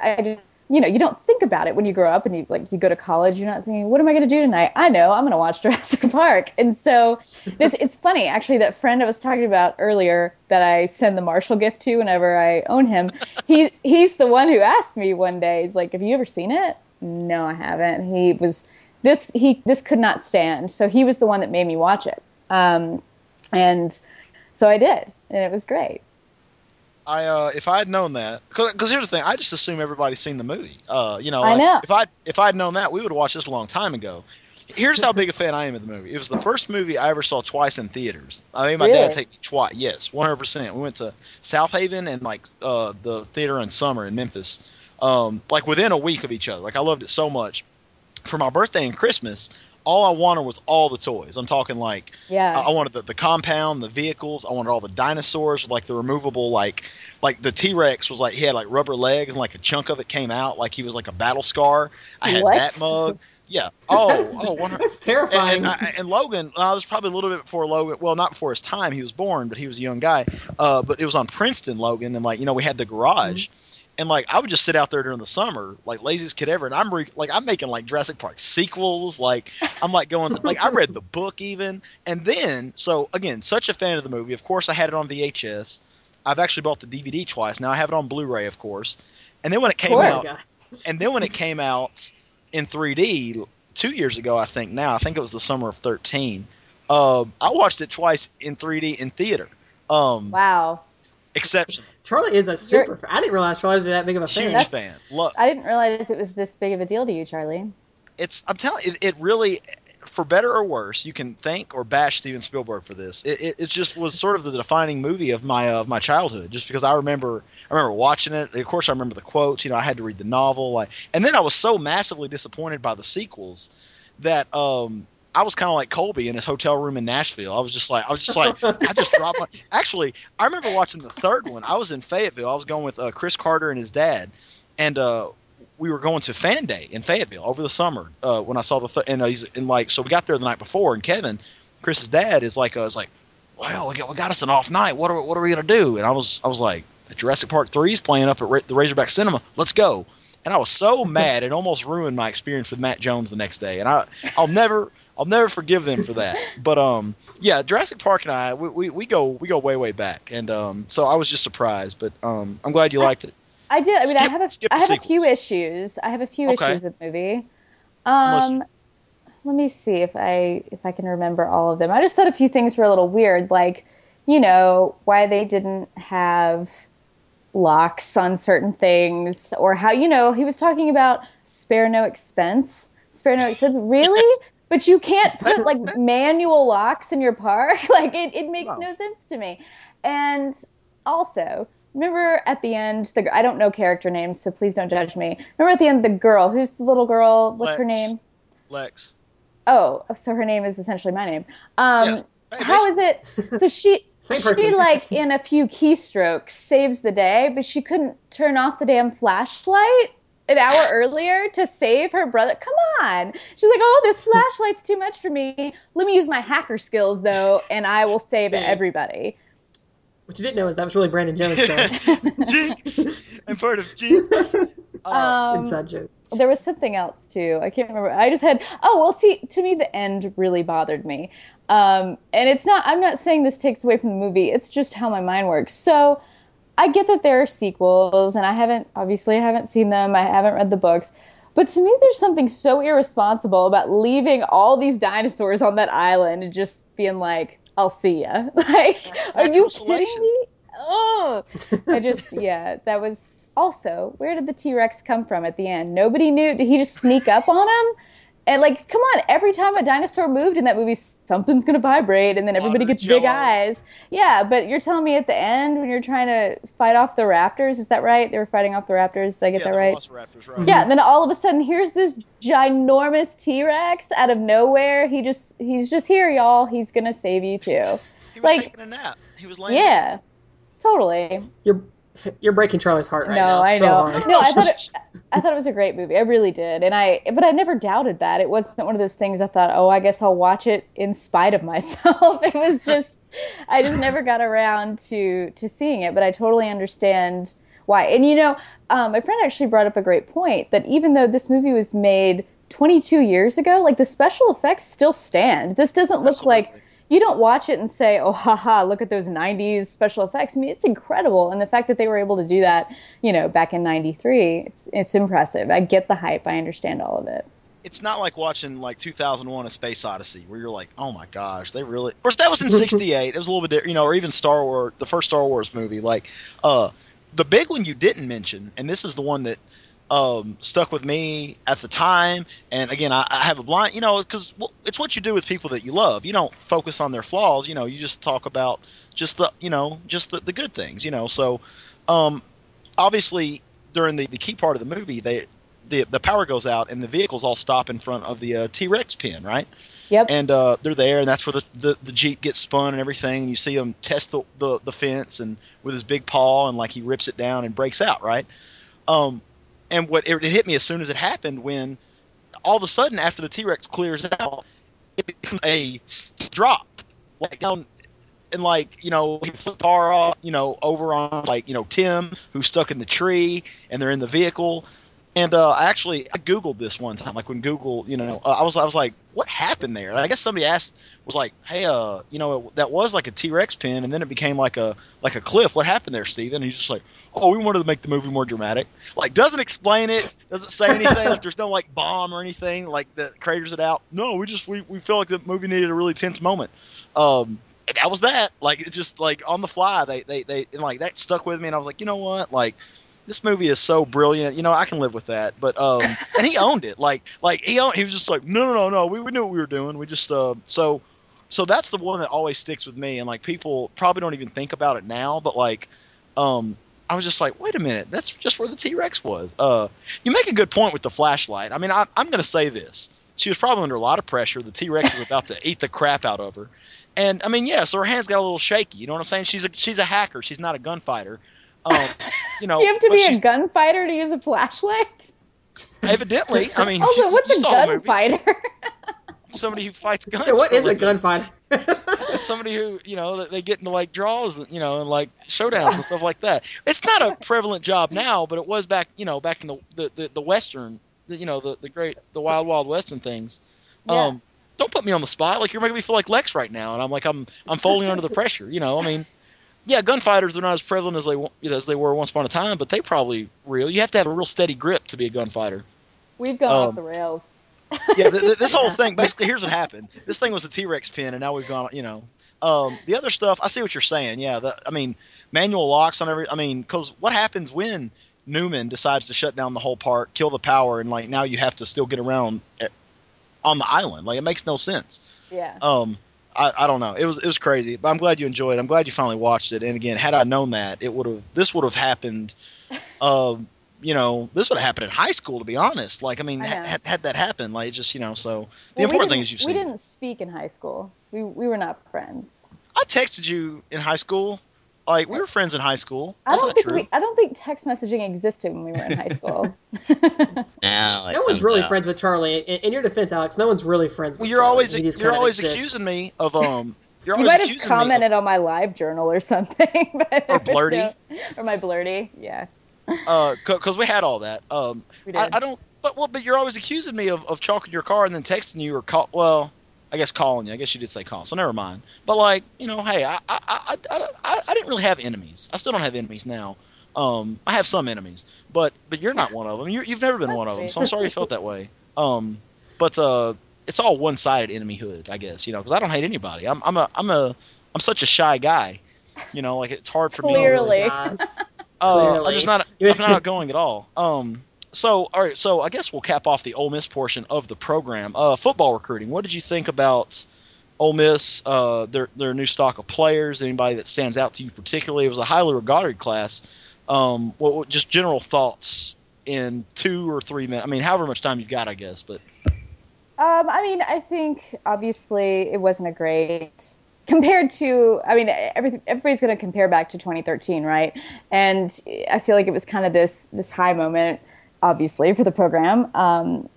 [SPEAKER 4] I just, you know, you don't think about it when you grow up and you like you go to college. You're not thinking, what am I going to do tonight? I know I'm going to watch (laughs) Jurassic Park. And so this, it's funny actually. That friend I was talking about earlier that I send the Marshall gift to whenever I own him. He he's the one who asked me one day. He's like, have you ever seen it? No, I haven't. He was this he this could not stand. So he was the one that made me watch it. Um, and so I did, and it was great.
[SPEAKER 1] I uh, if I had known that, because here's the thing, I just assume everybody's seen the movie. Uh, you know,
[SPEAKER 4] I know.
[SPEAKER 1] if I if I'd known that, we would have watched this a long time ago. Here's how big a fan I am of the movie. It was the first movie I ever saw twice in theaters. I mean, my
[SPEAKER 4] Really?
[SPEAKER 1] dad take me twice. Yes, 100. percent We went to Southaven and like uh, the theater in summer in Memphis, um, like within a week of each other. Like I loved it so much. For my birthday and Christmas, all I wanted was all the toys. I'm talking like
[SPEAKER 4] Yeah.
[SPEAKER 1] I I wanted the, the compound, the vehicles. I wanted all the dinosaurs, like the removable, like like the T Rex was like he had like rubber legs and like a chunk of it came out, like he was like a battle scar. I had
[SPEAKER 4] What?
[SPEAKER 1] that mug. Yeah. (laughs) Oh,
[SPEAKER 3] that's,
[SPEAKER 1] oh,
[SPEAKER 3] that's terrifying.
[SPEAKER 1] and, and, I- and Logan, uh, this was probably a little bit before Logan. Well, not before his time. He was born, but he was a young guy. Uh, but it was on Princeton, Logan, and like you know, we had the garage, and like I would just sit out there during the summer, like laziest kid ever. And I'm re- like I'm making like Jurassic Park sequels. Like I'm like going to, like I read the book even, and then so again, such a fan of the movie. Of course, I had it on VHS. I've actually bought the DVD twice. Now I have it on Blu-ray, of course. And then when it came
[SPEAKER 4] course.
[SPEAKER 1] out,
[SPEAKER 3] God.
[SPEAKER 1] and then when it came out in 3D two years ago, I think now, I think it was the summer of 13. Uh, I watched it twice in 3D in theater. Um,
[SPEAKER 4] Wow.
[SPEAKER 1] Exception.
[SPEAKER 3] Charlie is a super. Fan. I didn't realize Charlie was that big of a
[SPEAKER 1] Huge
[SPEAKER 3] fan.
[SPEAKER 1] fan. Look,
[SPEAKER 4] I didn't realize it was this big of a deal to you, Charlie.
[SPEAKER 1] it's I'm telling you, it, it really, for better or worse, you can thank or bash Steven Spielberg for this. It, it, it just was sort of the defining movie of my of my childhood, just because I remember I remember watching it. Of course, I remember the quotes. You know, I had to read the novel, like, and then I was so massively disappointed by the sequels that um I was kind of like Colby in his hotel room in Nashville. I was just like, I was just like, I just dropped my. (laughs) Actually, I remember watching the third one. I was in Fayetteville. I was going with uh, Chris Carter and his dad, and uh, we were going to Fan Day in Fayetteville over the summer. Uh, when I saw the th- and uh, he's and like, so we got there the night before, and Kevin, Chris's dad, is like, uh, is like, well, we got, we got us an off night. What are what are we gonna do? And I was I was like, Jurassic Park three is playing up at Ra- the Razorback Cinema. Let's go. And I was so (laughs) mad it almost ruined my experience with Matt Jones the next day. And I I'll never I'll never forgive them for that. (laughs) But um yeah, Jurassic Park and I we, we, we go we go way way back. And um so I was just surprised, but um I'm glad you liked it.
[SPEAKER 4] I did. I mean, I have a,
[SPEAKER 1] skip
[SPEAKER 4] I have a few issues. I have a few
[SPEAKER 1] Okay.
[SPEAKER 4] issues with the movie. Um, let me see if I if I can remember all of them. I just thought a few things were a little weird, like you know why they didn't have locks on certain things, or how you know he was talking about spare no expense, spare no expense. (laughs) Really? But you can't put like manual locks in your park. (laughs) Like it, it makes
[SPEAKER 1] No.
[SPEAKER 4] no sense to me. And also, remember at the end, the I don't know character names, so please don't judge me. Remember at the end, the girl, who's the little girl? What's her name?
[SPEAKER 1] Lex.
[SPEAKER 4] Oh, so her name is essentially my name. Um,
[SPEAKER 1] yes. Hey,
[SPEAKER 4] how is it? So she (laughs) she
[SPEAKER 3] person.
[SPEAKER 4] like in a few keystrokes saves the day, but she couldn't turn off the damn flashlight an hour earlier to save her brother. Come on. She's like, "Oh, this flashlight's too much for me. Let me use my hacker skills though, and I will save
[SPEAKER 3] Yeah.
[SPEAKER 4] everybody."
[SPEAKER 3] What you didn't know is that was really Brandon Jones' (laughs)
[SPEAKER 1] Jinx. I'm part of Jinx. (laughs) Uh,
[SPEAKER 4] Um,
[SPEAKER 3] Inside joke.
[SPEAKER 4] there was something else too. I can't remember. I just had oh well. See, to me, the end really bothered me. Um, and it's not. I'm not saying this takes away from the movie. It's just how my mind works. So I get that there are sequels, and I haven't obviously I haven't seen them. I haven't read the books. But to me, there's something so irresponsible about leaving all these dinosaurs on that island and just being like, "I'll see ya." (laughs) Like, are you
[SPEAKER 1] Natural
[SPEAKER 4] kidding
[SPEAKER 1] selection.
[SPEAKER 4] me? Oh, I (laughs) just yeah, that was also where did the T Rex come from at the end? Nobody knew. Did he just sneak up on him? And like, come on, every time a dinosaur moved in that movie, something's gonna vibrate, and then oh,
[SPEAKER 1] everybody
[SPEAKER 4] gets big eyes. Yeah, but you're telling me at the end when you're trying to fight off the raptors, is that right? They were fighting off the raptors. Did I get
[SPEAKER 1] yeah,
[SPEAKER 4] that
[SPEAKER 1] the
[SPEAKER 4] right?
[SPEAKER 1] Velociraptors, right?
[SPEAKER 4] Yeah, and then all of a sudden, here's this ginormous T Rex out of nowhere. He just, he's just here, y'all. He's gonna save you too.
[SPEAKER 1] He was
[SPEAKER 4] Like-
[SPEAKER 1] taking a nap. He was laying down.
[SPEAKER 4] Yeah, totally.
[SPEAKER 3] You're (laughs) you're breaking Charlie's heart right
[SPEAKER 4] no,
[SPEAKER 3] now.
[SPEAKER 4] I
[SPEAKER 3] so
[SPEAKER 4] know.
[SPEAKER 3] hard.
[SPEAKER 4] No, I thought it, (laughs) I thought it was a great movie. I really did, and I but I never doubted that. It wasn't one of those things I thought, oh, I guess I'll watch it in spite of (laughs) myself. It was just I just never got around to to seeing it, but I totally understand why. And you know, um, my friend actually brought up a great point that even though this movie was made 22 years ago, like the special effects still stand. This doesn't look like
[SPEAKER 1] Absolutely.
[SPEAKER 4] You don't watch it and say, "Oh, (laughs) haha, look at those '90s special effects." I mean, it's incredible, and the fact that they were able to do that, you know, back in '93, it's it's impressive. I get the hype. I understand all of it.
[SPEAKER 1] It's not like watching like 2001: A Space Odyssey, where you're like, "Oh my gosh, they really." Of course, that was in '68. It was a little bit, you know, or even Star Wars, the first Star Wars movie. Like, uh, the big one you didn't mention, and this is the one that um, stuck with me at the time. And again, I, I have a blind, you know, because it's what you do with people that you love. You don't focus on their flaws. You know, you just talk about just the, you know, just the, the good things. You know, so um, obviously during the, the key part of the movie, they the the power goes out and the vehicles all stop in front of the uh, T Rex pen, right?
[SPEAKER 4] Yep.
[SPEAKER 1] And uh, they're there, and that's where the, the, the jeep gets spun and everything. And you see him test the, the, the fence and with his big paw, and like he rips it down and breaks out, right? Um, and what it, it hit me as soon as it happened when all of a sudden after the T Rex clears out, it becomes a drop, like down, and like you know he flipped off, you know over on like you know Tim who's stuck in the tree, and they're in the vehicle. And uh, I actually I googled this one time, like when Google, you know, uh, I was I was like, what happened there? And I guess somebody asked was like, hey, uh, you know, that was like a T Rex pin, and then it became like a like a cliff. What happened there, Steven? And he's just like, oh, we wanted to make the movie more dramatic. Like, doesn't explain it, doesn't say anything. (laughs) like, there's no like bomb or anything like that craters it out. No, we just we, we felt like the movie needed a really tense moment. Um, and that was that. Like it's just like on the fly. They they they and like that stuck with me, and I was like, you know what, like. This movie is so brilliant, you know. I can live with that, but um, (laughs) and he owned it. Like, like he owned, he was just like, no, no, no, no. We, we knew what we were doing. We just uh, so so that's the one that always sticks with me. And like people probably don't even think about it now but like um i was just like wait a minute. That's just where the t-rex was. Uh you make a good point with the flashlight. I mean I, i'm going to say this. She was probably under a lot of pressure. The t-rex was about to (laughs) eat the crap out of her. And i mean yeah so her hands got a little shaky. You know what i'm saying? She's a she's a hacker. She's not a gunfighter um you know (laughs)
[SPEAKER 4] you have to be a gunfighter to use a flashlight.
[SPEAKER 1] evidently i mean (laughs)
[SPEAKER 4] Also,
[SPEAKER 1] you-
[SPEAKER 4] what's
[SPEAKER 1] you
[SPEAKER 4] a
[SPEAKER 1] saw the
[SPEAKER 4] gunfighter? (laughs)
[SPEAKER 1] somebody who fights guns
[SPEAKER 3] Yeah, what
[SPEAKER 1] for
[SPEAKER 3] is a gunfighter?
[SPEAKER 1] Somebody who you know they get into like draws, you know, and like showdowns and stuff like that. It's not a prevalent job now, but it was back, you know, back in the the, the, the western, the, you know, the, the great the wild wild west and things.
[SPEAKER 4] Yeah.
[SPEAKER 1] Um, don't put me on the spot. Like you're making me feel like Lex right now, and I'm like I'm I'm folding under the pressure. You know, I mean, yeah, gunfighters are not as prevalent as they you know, as they were once upon a time, but they probably real. You have to have a real steady grip to be a gunfighter.
[SPEAKER 4] We've gone
[SPEAKER 1] Um,
[SPEAKER 4] off the rails.
[SPEAKER 1] yeah, th- th- this whole (laughs) thing basically here's what happened. This thing was a T Rex pin, and now we've gone. You know, um, the other stuff. I see what you're saying. Yeah, the, I mean, manual locks on every. I mean, because what happens when Newman decides to shut down the whole park, kill the power, and like now you have to still get around at, on the island? Like it makes no sense.
[SPEAKER 4] Yeah.
[SPEAKER 1] Um, I, I don't know. It was it was crazy, but I'm glad you enjoyed. it. I'm glad you finally watched it. And again, had I known that, it would have this would have happened. Um, (laughs) you know, this would have happened in high school. To be honest, like I mean,
[SPEAKER 4] I
[SPEAKER 1] had, had that happened, like just you know, so the
[SPEAKER 4] Well,
[SPEAKER 1] important thing is you've
[SPEAKER 4] We
[SPEAKER 1] seen. it.
[SPEAKER 4] didn't speak in high school. We we were not friends.
[SPEAKER 1] I texted you in high school. Like we were friends in high school.
[SPEAKER 4] I don't
[SPEAKER 1] not
[SPEAKER 4] think
[SPEAKER 1] true.
[SPEAKER 4] we. I don't think text messaging existed when we were in high school. (laughs)
[SPEAKER 2] Now
[SPEAKER 3] no one's really
[SPEAKER 2] out.
[SPEAKER 3] friends with Charlie. In, in your defense, Alex, no one's really friends with
[SPEAKER 1] well, you're
[SPEAKER 3] Charlie.
[SPEAKER 1] always you're
[SPEAKER 3] kind of
[SPEAKER 1] always
[SPEAKER 3] exists.
[SPEAKER 1] accusing me of um. (laughs) You're
[SPEAKER 4] you might have
[SPEAKER 1] accusing me of,
[SPEAKER 4] commented on my live journal or something. (laughs) but
[SPEAKER 1] Or
[SPEAKER 4] there was
[SPEAKER 1] blurty.
[SPEAKER 4] no- or my blurty. Yeah,
[SPEAKER 1] uh, because we had all that. Um,
[SPEAKER 4] we did.
[SPEAKER 1] I, I don't. But well, but you're always accusing me of, of chalking your car and then texting you or call. Well, I guess calling you. I guess you did say call. So never mind. But like, you know, hey, I I, I, I, I, I didn't really have enemies. I still don't have enemies now. Um, I have some enemies, but but you're not one of them. You're, you've never been one of them. So I'm sorry you felt that way. Um, but uh, it's all one-sided enemyhood, I guess. You know, because I don't hate anybody. I'm I'm a I'm a I'm such a shy guy. You know, like it's hard for me. to
[SPEAKER 4] Clearly.
[SPEAKER 3] Oh, (laughs) God.
[SPEAKER 1] Uh, I'm just not.
[SPEAKER 3] You-
[SPEAKER 1] I'm not outgoing at all. Um. So, all right. So, I guess we'll cap off the Ole Miss portion of the program. Uh, football recruiting. What did you think about Ole Miss? Uh, their their new stock of players. Anybody that stands out to you particularly? It was a highly regarded class. Um. What, what just general thoughts in two or three minutes? I mean, however much time you've got, I guess. But
[SPEAKER 4] Um, I mean, I think obviously it wasn't a great compared to. I mean, every, everybody's going to compare back to 2013, right? And I feel like it was kind of this this high moment, obviously, for the program, um,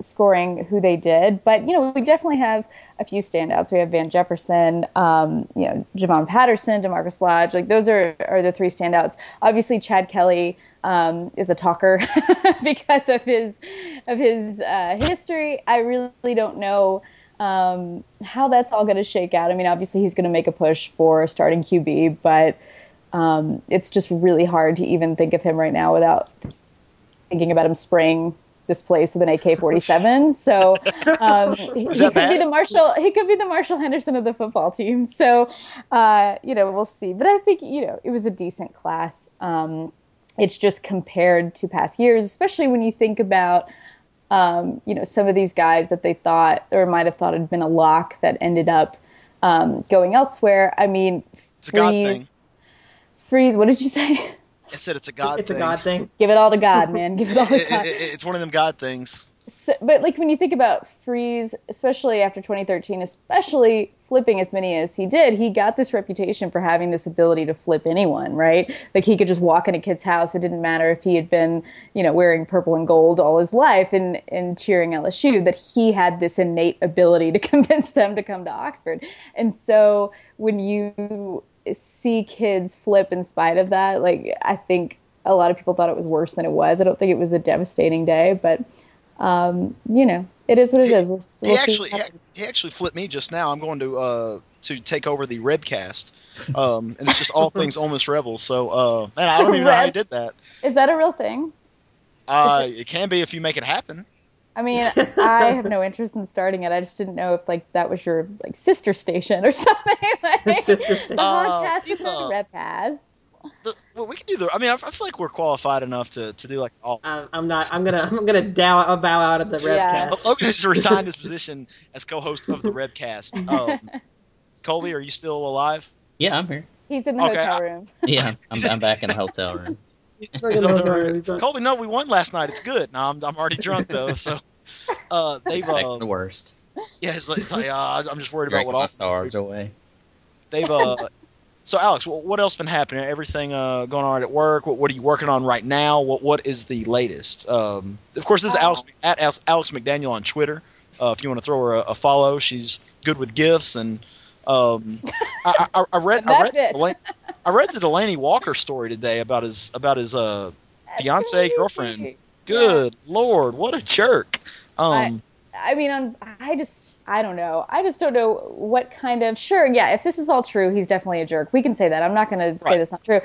[SPEAKER 4] scoring who they did. But you know, we definitely have a few standouts. We have Van Jefferson, um, you know, Javon Patterson, DaMarkus Lodge. Like those are are the three standouts. Obviously, Chad Kelly um, is a talker (laughs) because of his of his uh, history. I really don't know um, how that's all going to shake out. I mean, obviously he's going to make a push for starting QB, but um, it's just really hard to even think of him right now without thinking about him spraying this place with an AK-47. (laughs) So um, (laughs) he, he could
[SPEAKER 1] bad?
[SPEAKER 4] be the Marshall. He could be the Marshall Henderson of the football team. So uh, you know, we'll see. But I think you know it was a decent class. Um, it's just compared to past years, especially when you think about um, you know some of these guys that they thought or might have thought had been a lock that ended up um, going elsewhere. I mean,
[SPEAKER 1] It's
[SPEAKER 4] Freeze. Freeze. What did you say? (laughs)
[SPEAKER 1] I said it's a God
[SPEAKER 3] it's
[SPEAKER 1] thing.
[SPEAKER 3] a God thing.
[SPEAKER 4] Give it all to God, (laughs) man. Give it all to God.
[SPEAKER 1] it- it- it's one of them God things.
[SPEAKER 4] So, but like when you think about Freeze, especially after 2013, especially flipping as many as he did, he got this reputation for having this ability to flip anyone, right? Like he could just walk in a kid's house. It didn't matter if he had been, you know, wearing purple and gold all his life and, and cheering LSU, that he had this innate ability to (laughs) convince them to come to Oxford. And so when you see kids flip in spite of that, like I think a lot of people thought it was worse than it was. I don't think it was a devastating day, but um, you know, it is what it
[SPEAKER 1] He-
[SPEAKER 4] is. We'll,
[SPEAKER 1] He
[SPEAKER 4] we'll
[SPEAKER 1] actually he, he actually flipped me just now. I'm going to uh to take over the Rebcast, um, and it's just all (laughs) things Almost Miss Rebels. So, uh, man, I don't even know how you
[SPEAKER 4] Reb-
[SPEAKER 1] did that.
[SPEAKER 4] Is that a real thing?
[SPEAKER 1] Uh, it can be if you make it happen.
[SPEAKER 4] I mean, (laughs) I have no interest in starting it. I just didn't know if like that was your like sister station or (laughs) something. (laughs) Like,
[SPEAKER 3] Sister station.
[SPEAKER 4] The
[SPEAKER 1] Uh,
[SPEAKER 4] podcast is
[SPEAKER 1] yeah.
[SPEAKER 4] the Rebcast.
[SPEAKER 1] The, well, we can do the. I mean, I, I feel like we're qualified enough to, to do like all.
[SPEAKER 3] Uh, I'm not. I'm gonna. I'm gonna dow, bow out of the
[SPEAKER 4] Yeah.
[SPEAKER 3] Rebcast.
[SPEAKER 1] Logan has resigned his position as co-host of the Rebcast. Um, Colby, are you still alive?
[SPEAKER 2] Yeah, I'm here.
[SPEAKER 4] He's in the
[SPEAKER 1] Okay,
[SPEAKER 4] hotel
[SPEAKER 1] I-
[SPEAKER 4] room.
[SPEAKER 2] Yeah, I'm, I'm back in the hotel room.
[SPEAKER 3] Look at the hotel room, he's like-
[SPEAKER 1] Colby, no, we won last night. It's good. No, I'm, I'm already drunk though, so (laughs) uh, they've
[SPEAKER 2] Expect
[SPEAKER 1] uh,
[SPEAKER 2] the worst.
[SPEAKER 1] yeah, it's like, it's like uh, I'm just worried about
[SPEAKER 2] Drinking
[SPEAKER 1] what
[SPEAKER 2] my
[SPEAKER 1] all
[SPEAKER 2] stars away.
[SPEAKER 1] they've uh. (laughs) So Alex, what, what else been happening? Everything uh, going on at work? What, what are you working on right now? What what is the latest? Um, of course, this is Alex at Alex, Alex McDaniel on Twitter. Uh, if you want to throw her a, a follow, she's good with gifts and. Um, I, I, I read I read (laughs) the Delaney, I read the Delaney Walker story today about his about his uh Fiance, girlfriend. Good lord, what a jerk. Um,
[SPEAKER 4] I mean, I'm, I just, I don't know. I just don't know what kind of. Sure, yeah. If this is all true, he's definitely a jerk. We can say that. I'm not going to say that's not true.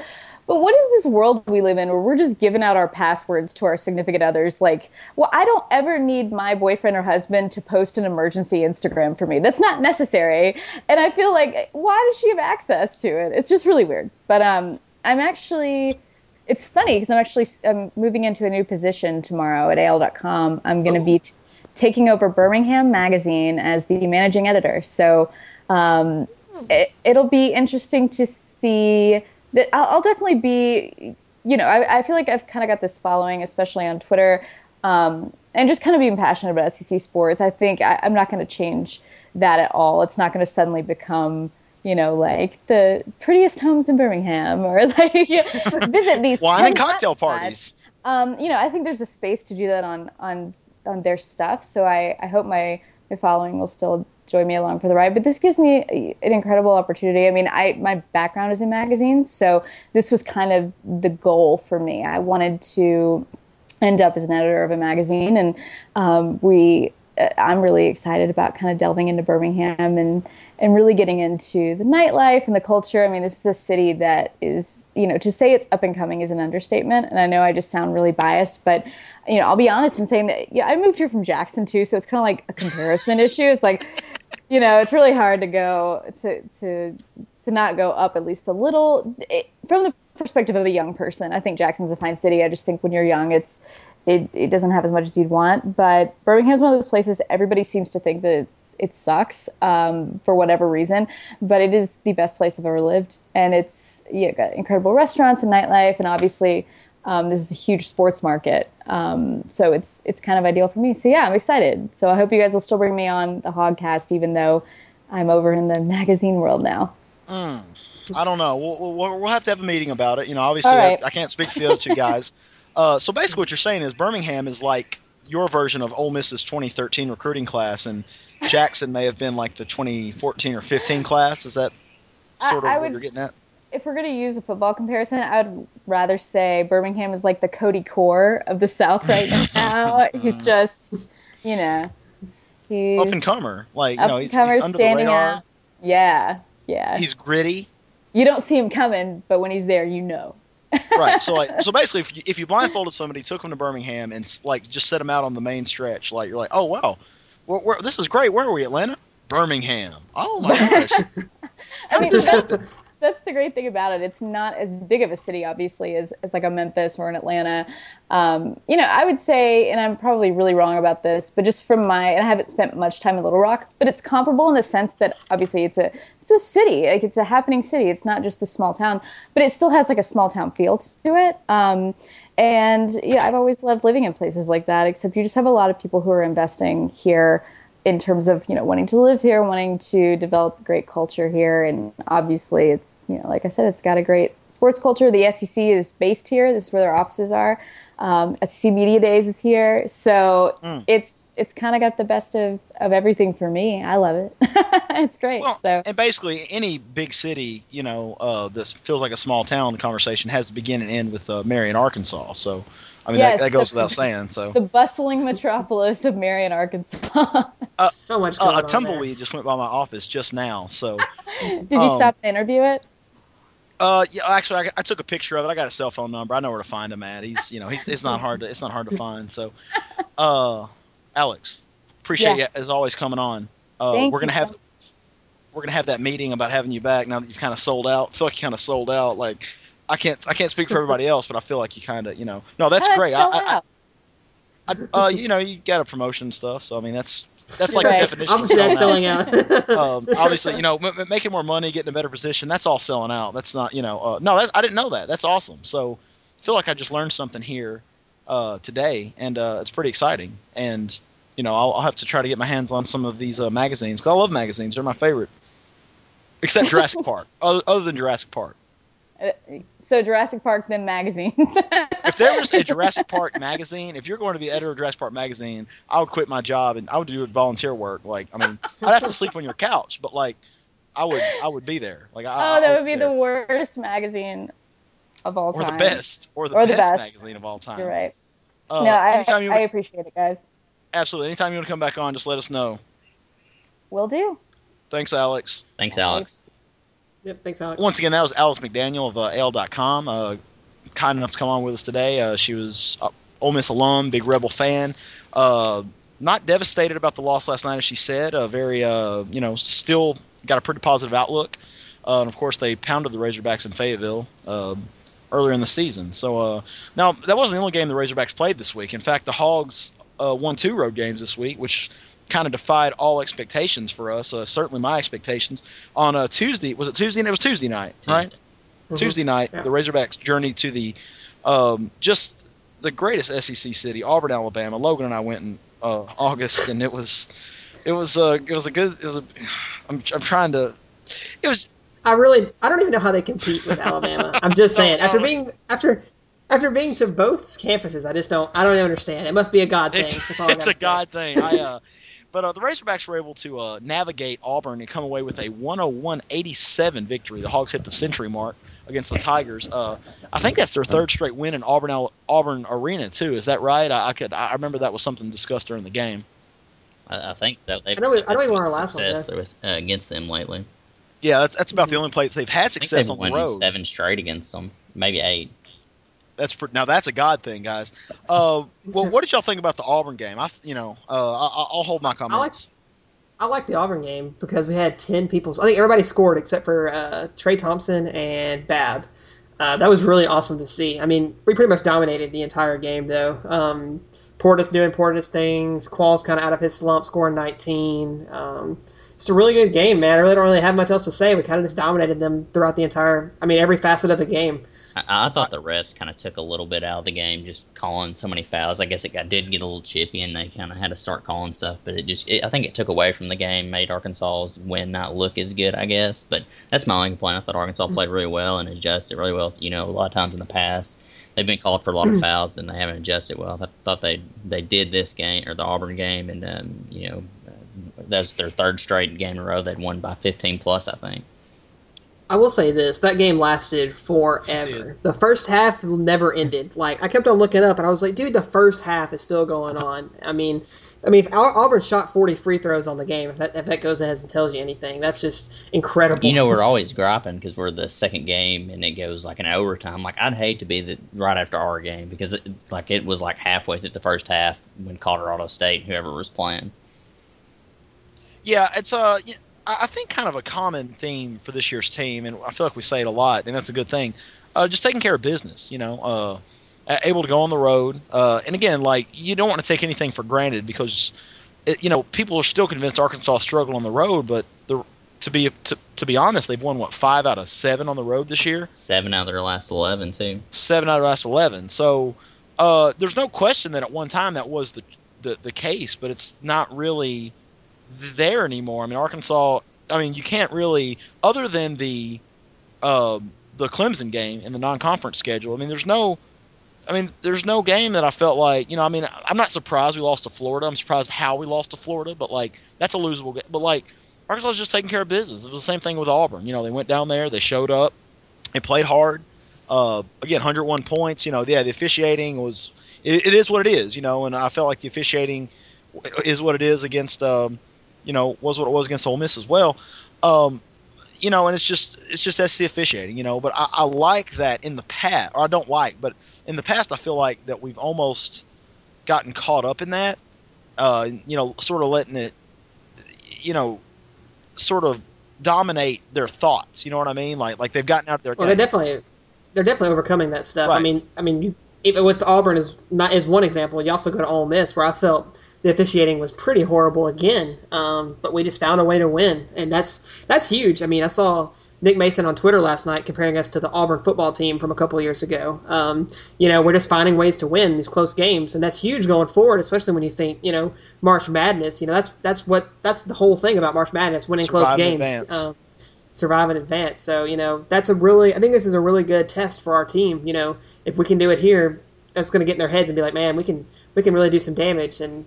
[SPEAKER 4] But what is this world we live in where we're just giving out our passwords to our significant others? Like, well, I don't ever need my boyfriend or husband to post an emergency Instagram for me. That's not necessary. And I feel like, why does she have access to it? It's just really weird. But um, I'm actually. It's funny because I'm actually I'm moving into a new position tomorrow at AL.com. I'm going to be t- taking over Birmingham Magazine as the managing editor. So um, it, it'll be interesting to see that I'll, I'll definitely be, you know, I, I feel like I've kind of got this following, especially on Twitter, um, and just kind of being passionate about SEC sports. I think I, I'm not going to change that at all. It's not going to suddenly become, you know, like the prettiest homes in Birmingham or (laughs) like visit these
[SPEAKER 1] wine and
[SPEAKER 4] 10
[SPEAKER 1] cocktail parties.
[SPEAKER 4] um, you know, I think there's a space to do that on on on their stuff. So I, I hope my my following will still join me along for the ride. But this gives me an incredible opportunity. I mean, I my background is in magazines, so this was kind of the goal for me. I wanted to end up as an editor of a magazine, and um, we. I'm really excited about kind of delving into Birmingham and and really getting into the nightlife and the culture. I mean, this is a city that is, you know, to say it's up and coming is an understatement. And I know I just sound really biased, but you know, I'll be honest in saying that yeah, I moved here from Jackson too, so it's kind of like a comparison (laughs) issue. It's like, you know, it's really hard to go to to to not go up at least a little it, from the perspective of a young person. I think Jackson's a fine city. I just think when you're young, it's it, it doesn't have as much as you'd want. But Birmingham's one of those places everybody seems to think that it's it sucks um, for whatever reason, but it is the best place I've ever lived, and it's yeah, got incredible restaurants and nightlife, and obviously um, this is a huge sports market. Um, so it's it's kind of ideal for me. So yeah, I'm excited. So I hope you guys will still bring me on the Hogcast, even though I'm over in the magazine world now.
[SPEAKER 1] Mm, I don't know. We'll, we'll, we'll have to have a meeting about it. You know, obviously,
[SPEAKER 4] right.
[SPEAKER 1] I, I can't speak for the other two guys. (laughs) Uh, so basically, what you're saying is Birmingham is like your version of Ole Miss's 2013 recruiting class, and Jackson may have been like the 2014 or 15 class. Is that sort of
[SPEAKER 4] I- I
[SPEAKER 1] what
[SPEAKER 4] would-
[SPEAKER 1] you're getting at?
[SPEAKER 4] If we're gonna use a football comparison, I would rather say Birmingham is like the Cody Core of the South right (laughs) now. he's just, you know, he's
[SPEAKER 1] Up and comer, like you know, he's, he's under the radar.
[SPEAKER 4] out. Yeah, yeah.
[SPEAKER 1] He's gritty.
[SPEAKER 4] you don't see him coming, but when he's there, you know.
[SPEAKER 1] Right. So like, so basically, if you, if you blindfolded somebody, took them to Birmingham, and like just set them out on the main stretch, like you're like, oh wow, where, where, this is great. Where are we, Atlanta? Birmingham. Oh my (laughs) gosh.
[SPEAKER 4] I mean,
[SPEAKER 1] this
[SPEAKER 4] that's, the great thing about it. It's not as big of a city, obviously, as, as like a Memphis or an Atlanta. Um, you know, I would say, and I'm probably really wrong about this, but just from my, and I haven't spent much time in Little Rock, but it's comparable in the sense that obviously it's a it's a city, like it's a happening city. It's not just the small town, but it still has like a small town feel to it. Um, and yeah, I've always loved living in places like that. Except you just have a lot of people who are investing here in terms of you know wanting to live here, wanting to develop great culture here, and obviously it's you know like I said, it's got a great sports culture. The SEC is based here. This is where their offices are. Um, SEC Media Days is here, so
[SPEAKER 1] Mm.
[SPEAKER 4] it's it's kind of got the best of, of everything for me. I love it. (laughs) it's great.
[SPEAKER 1] Well,
[SPEAKER 4] so
[SPEAKER 1] and basically any big city, you know, uh, this feels like a small town conversation has to begin and end with uh, Marion, Arkansas. So, I mean,
[SPEAKER 4] Yes,
[SPEAKER 1] that, that goes
[SPEAKER 4] the-
[SPEAKER 1] without saying. So,
[SPEAKER 4] the bustling metropolis of Marion, Arkansas. (laughs)
[SPEAKER 3] so much
[SPEAKER 1] uh, a tumbleweed just went by my office just now. So, (laughs)
[SPEAKER 4] Did you
[SPEAKER 1] Um,
[SPEAKER 4] stop and interview it?
[SPEAKER 1] uh, yeah, actually, I, I took a picture of it. I got a cell phone number. I know where to find him at. He's, you know, he's it's not hard to it's not hard to find. So, (laughs) uh, Alex, appreciate
[SPEAKER 4] Yeah.
[SPEAKER 1] you as always coming on. Uh,
[SPEAKER 4] Thank
[SPEAKER 1] we're gonna
[SPEAKER 4] you
[SPEAKER 1] have
[SPEAKER 4] so
[SPEAKER 1] we're gonna have that meeting about having you back now that you've kind of sold out. I feel like you kind of sold out. Like I can't I can't speak for everybody (laughs) else, but I feel like you kind of you know. No, that's
[SPEAKER 4] How I
[SPEAKER 1] great. I, I. I, uh, you know, you got a promotion and stuff, so I mean that's that's like the
[SPEAKER 4] Right.
[SPEAKER 1] definition. of
[SPEAKER 3] Obviously, that's
[SPEAKER 1] selling
[SPEAKER 3] selling
[SPEAKER 1] out.
[SPEAKER 3] out. (laughs)
[SPEAKER 1] um, obviously, you know, m- m- making more money, getting a better position, that's all selling out. That's not, you know, uh, no, that's, I didn't know that. That's awesome. So I feel like I just learned something here uh, today, and uh, it's pretty exciting. And, you know, I'll, I'll have to try to get my hands on some of these uh, magazines because I love magazines. They're my favorite. Except Jurassic (laughs) Park, other, other than Jurassic Park.
[SPEAKER 4] Uh, So Jurassic Park, then magazines.
[SPEAKER 1] If there was a Jurassic Park magazine, if you're going to be editor of Jurassic Park magazine, I would quit my job and I would do volunteer work. Like, I mean, I'd have to sleep on your couch, but like, I would, I would be there. Like, I,
[SPEAKER 4] oh,
[SPEAKER 1] I
[SPEAKER 4] that would be
[SPEAKER 1] there.
[SPEAKER 4] the worst magazine of all
[SPEAKER 1] or
[SPEAKER 4] time.
[SPEAKER 1] Or the best, or the,
[SPEAKER 4] Or the
[SPEAKER 1] best,
[SPEAKER 4] best.
[SPEAKER 1] magazine of all time.
[SPEAKER 4] You're right.
[SPEAKER 1] Uh,
[SPEAKER 4] no, I,
[SPEAKER 1] anytime you
[SPEAKER 4] I appreciate it, guys.
[SPEAKER 1] absolutely, anytime you want to come back on, just let us know.
[SPEAKER 4] Will do.
[SPEAKER 1] Thanks, Alex.
[SPEAKER 2] Thanks, Alex.
[SPEAKER 3] Yep, thanks, Alex.
[SPEAKER 1] Once again, that was Alex McDaniel of uh, AL.com. Uh, kind enough to come on with us today. Uh, she was uh, Ole Miss alum, big Rebel fan. Uh, not devastated about the loss last night, as she said. Uh, very, uh, you know, still got a pretty positive outlook. Uh, and of course, they pounded the Razorbacks in Fayetteville uh, earlier in the season. So uh, now that wasn't the only game the Razorbacks played this week. In fact, the Hogs uh, won two road games this week, which kind of defied all expectations for us. Uh, certainly my expectations. On a Tuesday, was it Tuesday? It was Tuesday night, right?
[SPEAKER 3] Mhm.
[SPEAKER 1] Tuesday night,
[SPEAKER 3] Yeah.
[SPEAKER 1] the Razorbacks journey to the um, just the greatest SEC city, Auburn, Alabama. Logan and I went in uh, August, and it was it was uh, it was a good it was a I'm, I'm trying to it was
[SPEAKER 3] I really, I don't even know how they compete with Alabama. (laughs) I'm just saying. After being after after being to both campuses, I just don't, I don't understand. It must be a God thing.
[SPEAKER 1] it's,
[SPEAKER 3] That's all I (laughs)
[SPEAKER 1] it's
[SPEAKER 3] gotta
[SPEAKER 1] a god thing. I uh, but uh, the Razorbacks were able to uh, navigate Auburn and come away with a 101-87 victory. The Hogs hit the century mark against the Tigers. Uh, I think that's their third straight win in Auburn Auburn Arena too. Is that right? I, I could I remember that was something discussed during the game.
[SPEAKER 2] I, I think that they've
[SPEAKER 3] I know we-
[SPEAKER 2] had
[SPEAKER 3] I know we won our last one,
[SPEAKER 2] success with, uh, against them lately.
[SPEAKER 1] Yeah, that's that's about the only place they've had
[SPEAKER 2] I think
[SPEAKER 1] success
[SPEAKER 2] they've
[SPEAKER 1] on the road.
[SPEAKER 2] seven straight against them, maybe eight.
[SPEAKER 1] That's pr- now that's a god thing, guys. Uh, well, what did y'all think about the Auburn game? I, you know, uh, I, I'll hold my comments.
[SPEAKER 3] I like the Auburn game because we had ten people. I think everybody scored except for uh, Trey Thompson and Babb. Uh, that was really awesome to see. I mean, we pretty much dominated the entire game, though. Um, Portis doing Portis things. Qualls kind of out of his slump, scoring 19. Um, it's a really good game, man. I really don't really have much else to say. We kind of just dominated them throughout the entire. I mean, every facet of the game.
[SPEAKER 2] I, I thought the refs kind of took a little bit out of the game, just calling so many fouls. I guess it got, did get a little chippy, and they kind of had to start calling stuff. But it just, it, I think it took away from the game, made Arkansas's win not look as good, I guess. But that's my only complaint. I thought Arkansas played really well and adjusted really well. You know, a lot of times in the past, they've been called for a lot of fouls and they haven't adjusted well. I thought they they did this game or the Auburn game, and um, you know, uh, that's their third straight game in a row. They'd won by 15 plus, I think.
[SPEAKER 3] I will say this: that game lasted forever. The first half never ended. Like I kept on looking up, and I was like, "Dude, the first half is still going on." I mean, I mean, if Au- Auburn shot 40 free throws on the game, if that, if that goes ahead and tells you anything, that's just incredible.
[SPEAKER 2] You know, we're always griping because we're the second game and it goes like an overtime. Like, I'd hate to be the right after our game because it, like it was like halfway through the first half when Colorado State, and whoever was playing.
[SPEAKER 1] Yeah, it's uh, y- I think kind of a common theme for this year's team, and I feel like we say it a lot, and that's a good thing. Uh, just taking care of business, you know, uh, able to go on the road, uh, and again, like you don't want to take anything for granted because, it, you know, people are still convinced Arkansas struggle on the road, but the to be to, to be honest, they've won what five out of seven on the road this year.
[SPEAKER 2] Seven out of their last 11, too.
[SPEAKER 1] seven out of the last eleven. So uh, there's no question that at one time that was the, the the case, but it's not really there anymore. I mean, Arkansas. I mean, you can't really, other than the um, the Clemson game and the non-conference schedule. I mean, there's no. I mean, there's no game that I felt like, you know, I mean, I'm not surprised we lost to Florida. I'm surprised how we lost to Florida, but like that's a losable game. But like Arkansas was just taking care of business. It was the same thing with Auburn. You know, they went down there, they showed up, they played hard. Uh, again, 101 points. You know, yeah, the officiating was it, it is what it is. You know, and I felt like the officiating is what it is against, um, you know, was what it was against Ole Miss as well. Um, you know, and it's just it's just that's the officiating. You know, but I, I like that in the past, or I don't like, but in the past, I feel like that we've almost gotten caught up in that. uh, you know, sort of letting it, you know, sort of dominate their thoughts. You know what I mean? Like like they've gotten out of their.
[SPEAKER 3] Well,
[SPEAKER 1] game.
[SPEAKER 3] they're definitely they're definitely overcoming that stuff. I mean, I mean, you, even with Auburn is not is one example. You also go to Ole Miss, where I felt the officiating was pretty horrible again, um, but we just found a way to win, and that's that's huge. I mean, I saw Nick Mason on Twitter last night comparing us to the Auburn football team from a couple years ago. Um, you know, we're just finding ways to win these close games, and that's huge going forward, especially when you think, you know, March Madness. You know, that's that's what that's the whole thing about March Madness, winning close
[SPEAKER 1] Survive in
[SPEAKER 3] games. Um, survive in advance. So, you know, that's a really, I think this is a really good test for our team. You know, if we can do it here, that's going to get in their heads and be like, man, we can, we can really do some damage. And,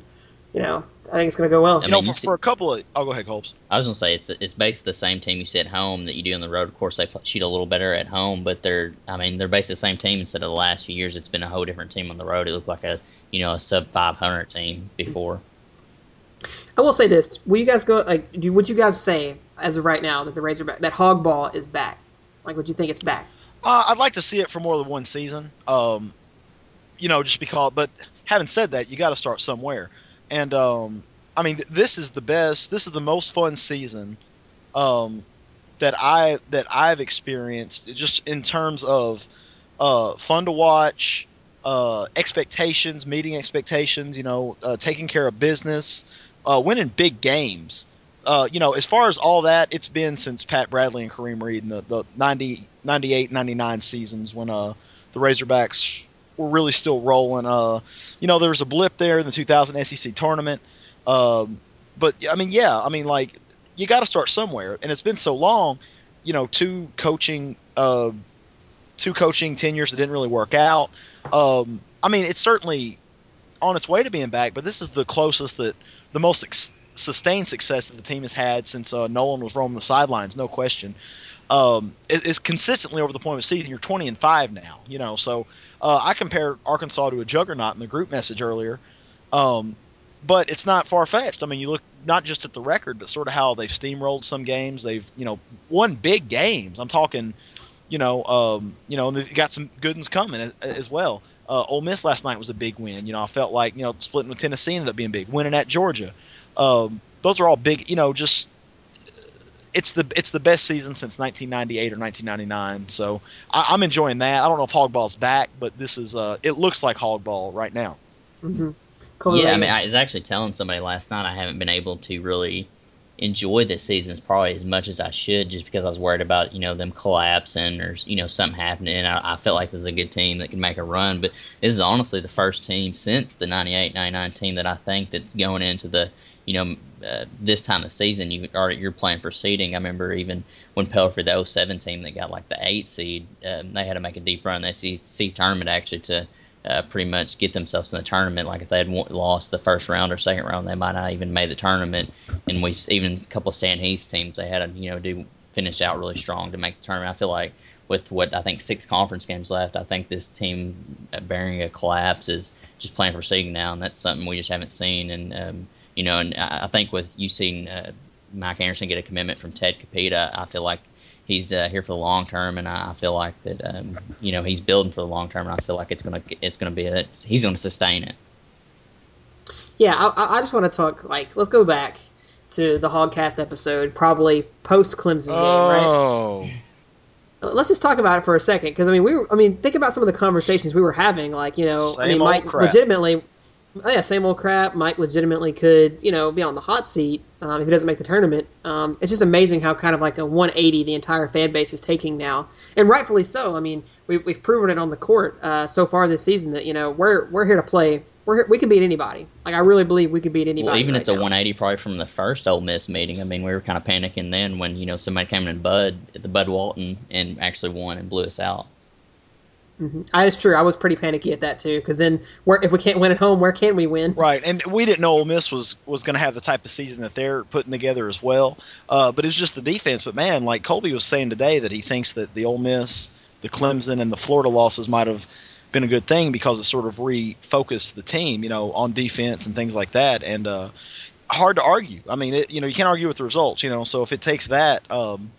[SPEAKER 3] you know, I think it's going to go well.
[SPEAKER 2] I
[SPEAKER 1] you know,
[SPEAKER 2] mean, you
[SPEAKER 1] for,
[SPEAKER 2] see-
[SPEAKER 1] for a couple of. I'll go ahead, Colbs.
[SPEAKER 2] I was gonna say it's it's basically the same team you see at home that you do on the road. Of course, they shoot a little better at home, but they're I mean they're basically the same team instead of the last few years. It's been a whole different team on the road. It looked like a you know a sub 500 team before.
[SPEAKER 3] I will say this: Will you guys go like? Do, would you guys say as of right now that the Razorback that hog ball is back? Like, would you think it's back?
[SPEAKER 1] Uh, I'd like to see it for more than one season. Um, you know, just because. But having said that, you got to start somewhere. And um, I mean, this is the best. This is the most fun season um, that I that I've experienced, just in terms of uh, fun to watch, uh, expectations, meeting expectations. You know, uh, taking care of business, uh, winning big games. Uh, you know, as far as all that, it's been since Pat Bradley and Kareem Reed in the, the 90, 98, 99 seasons when uh, the Razorbacks were really still rolling. Uh, you know, there was a blip there in the 2000 SEC tournament. Um, but, I mean, yeah, I mean, like, you got to start somewhere. And it's been so long, you know, two coaching, uh, two coaching tenures that didn't really work out. Um, I mean, it's certainly on its way to being back, but this is the closest that the most ex- sustained success that the team has had since uh, Nolan was roaming the sidelines, no question. Um, it- it's consistently over the point of the season. You're 20 and five now, you know. So uh, I compared Arkansas to a juggernaut in the group message earlier, um, but it's not far fetched. I mean, you look not just at the record, but sort of how they've steamrolled some games. They've you know won big games. I'm talking, you know, um, you know, and they've got some good ones coming as, as well. Uh, Ole Miss last night was a big win. You know, I felt like you know splitting with Tennessee ended up being big. Winning at Georgia, um, those are all big. You know, just it's the it's the best season since 1998 or 1999. So I, I'm enjoying that. I don't know if hogball's back, but this is uh, it looks like hogball right now.
[SPEAKER 3] Mm-hmm.
[SPEAKER 2] yeah, I mean, I was actually telling somebody last night I haven't been able to really enjoy this season probably as much as I should, just because I was worried about you know them collapsing or you know something happening. I, I felt like this is a good team that can make a run, but this is honestly the first team since the 98-99 team that I think that's going into the you know uh, this time of season you are you're playing for seeding. I remember even when Pell for the 07 team that got like the eight seed, um, they had to make a deep run in the SEC tournament actually to uh, pretty much get themselves in the tournament. Like if they had lost the first round or second round, they might not even made the tournament. And we even a couple of Stan Heath teams, they had to you know do finish out really strong to make the tournament. I feel like with what I think six conference games left, I think this team uh, bearing a collapse is just playing for seeding now, and that's something we just haven't seen. And um, you know, and I I think with you seeing uh, Mike Anderson get a commitment from Ted Kapita, I feel like he's uh, here for the long term, and I I feel like that um, you know he's building for the long term, and I feel like it's gonna it's gonna be a, he's gonna sustain it.
[SPEAKER 3] Yeah, I, I just want to talk. Like, let's go back to the Hogcast episode, probably post Clemson game, right?
[SPEAKER 1] Oh,
[SPEAKER 3] Let's just talk about it for a second, because I mean, we were, I mean, think about some of the conversations we were having. Like, you know, I mean, Mike
[SPEAKER 1] crap.
[SPEAKER 3] legitimately, oh, yeah, same old crap. Mike legitimately could, you know, be on the hot seat um, if he doesn't make the tournament. Um, it's just amazing how kind of like a 180 the entire fan base is taking now, and rightfully so. I mean, we, we've proven it on the court uh, so far this season that you know we're we're here to play. We're here, we can beat anybody. Like, I really believe we could beat anybody.
[SPEAKER 2] Well, even
[SPEAKER 3] right
[SPEAKER 2] it's a 180 probably from the first Ole Miss meeting. I mean, we were kind of panicking then when you know somebody came in and Bud the Bud Walton and actually won and blew us out.
[SPEAKER 3] Mhm. That is true. I was pretty panicky at that too, because then where, if we can't win at home, where can we win?
[SPEAKER 1] right. And we didn't know Ole Miss was was going to have the type of season that they're putting together as well. Uh, but it's just the defense. But man, like Colby was saying today, that he thinks that the Ole Miss, the Clemson, and the Florida losses might have been a good thing because it sort of refocused the team, you know, on defense and things like that. And uh, hard to argue. I mean, it, you know, you can't argue with the results, you know. So if it takes that, um,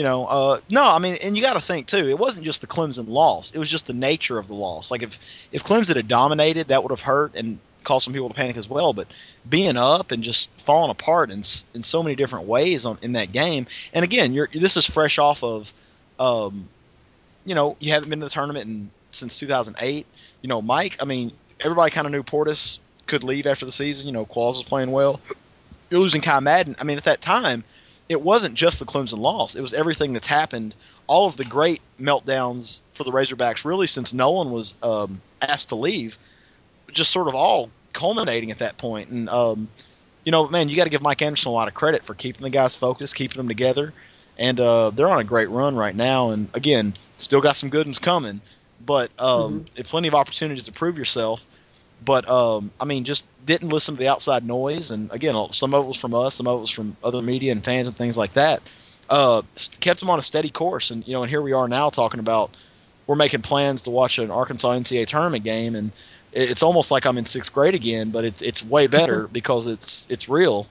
[SPEAKER 1] you know, uh, no, I mean, and you got to think too. It wasn't just the Clemson loss; it was just the nature of the loss. Like if if Clemson had dominated, that would have hurt, and caused some people to panic as well. But being up and just falling apart in in so many different ways on in that game. And again, you're this is fresh off of, um, you know, you haven't been to the tournament in, since 2008. You know, Mike. I mean, everybody kind of knew Portis could leave after the season. You know, Qualls was playing well. You're losing Ky Madden. I mean, at that time, it wasn't just the Clemson loss. It was everything that's happened. All of the great meltdowns for the Razorbacks, really, since Nolan was um, asked to leave, just sort of all culminating at that point. And um, you know, man, you got to give Mike Anderson a lot of credit for keeping the guys focused, keeping them together, and uh, they're on a great run right now. And again, still got some good ones coming, but um, mm-hmm. plenty of opportunities to prove yourself. But um, I mean, just didn't listen to the outside noise. And again, some of it was from us, some of it was from other media and fans and things like that. Uh, kept them on a steady course, and you know, and here we are now talking about we're making plans to watch an Arkansas NCAA tournament game, and it's almost like I'm in sixth grade again, but it's it's way (laughs) better because it's it's real.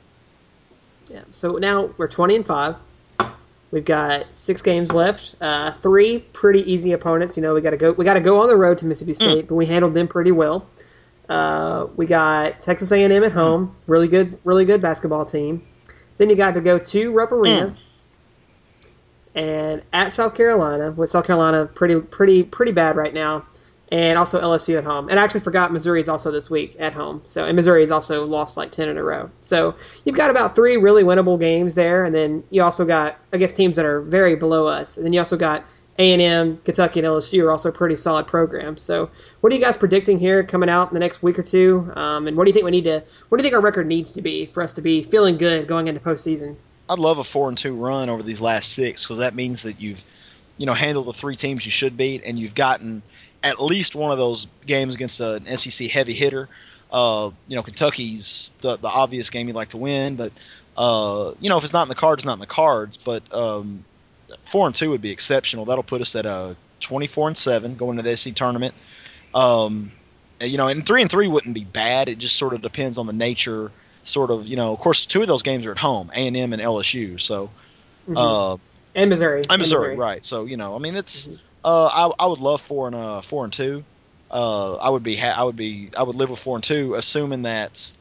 [SPEAKER 3] Yeah. So now we're 20 and five. We've got six games left. Uh, three pretty easy opponents. You know, we got to go. We got to go on the road to Mississippi hmm. State, mm. but we handled them pretty well. Uh, we got Texas A&M at home, really good, really good basketball team. Then you got to go to Rupp Arena, mm. and at South Carolina, with South Carolina pretty, pretty, pretty bad right now, and also LSU at home. And I actually forgot Missouri is also this week at home. So and Missouri has also lost like ten in a row. So you've got about three really winnable games there, and then you also got I guess teams that are very below us, and then you also got a&M, Kentucky, and LSU are also pretty solid programs. So, what are you guys predicting here coming out in the next week or two? Um, and what do you think we need to? What do you think our record needs to be for us to be feeling good going into postseason?
[SPEAKER 1] I'd love a four and two run over these last six because that means that you've, you know, handled the three teams you should beat, and you've gotten at least one of those games against an SEC heavy hitter. Uh, you know, Kentucky's the the obvious game you'd like to win, but uh, you know, if it's not in the cards, it's not in the cards. But um, four and two would be exceptional. That'll put us at a 24 and seven going to the SEC tournament. Um, you know, and three and three wouldn't be bad. It just sort of depends on the nature. Sort of, you know, of course, two of those games are at home, A and M and LSU. So,
[SPEAKER 3] mm-hmm. uh, and Missouri,
[SPEAKER 1] and Missouri, Missouri, right? So, you know, I mean, it's. Mm-hmm. Uh, I, I would love four and uh, four and two. Uh, I would be ha- I would be I would live with four and two, assuming that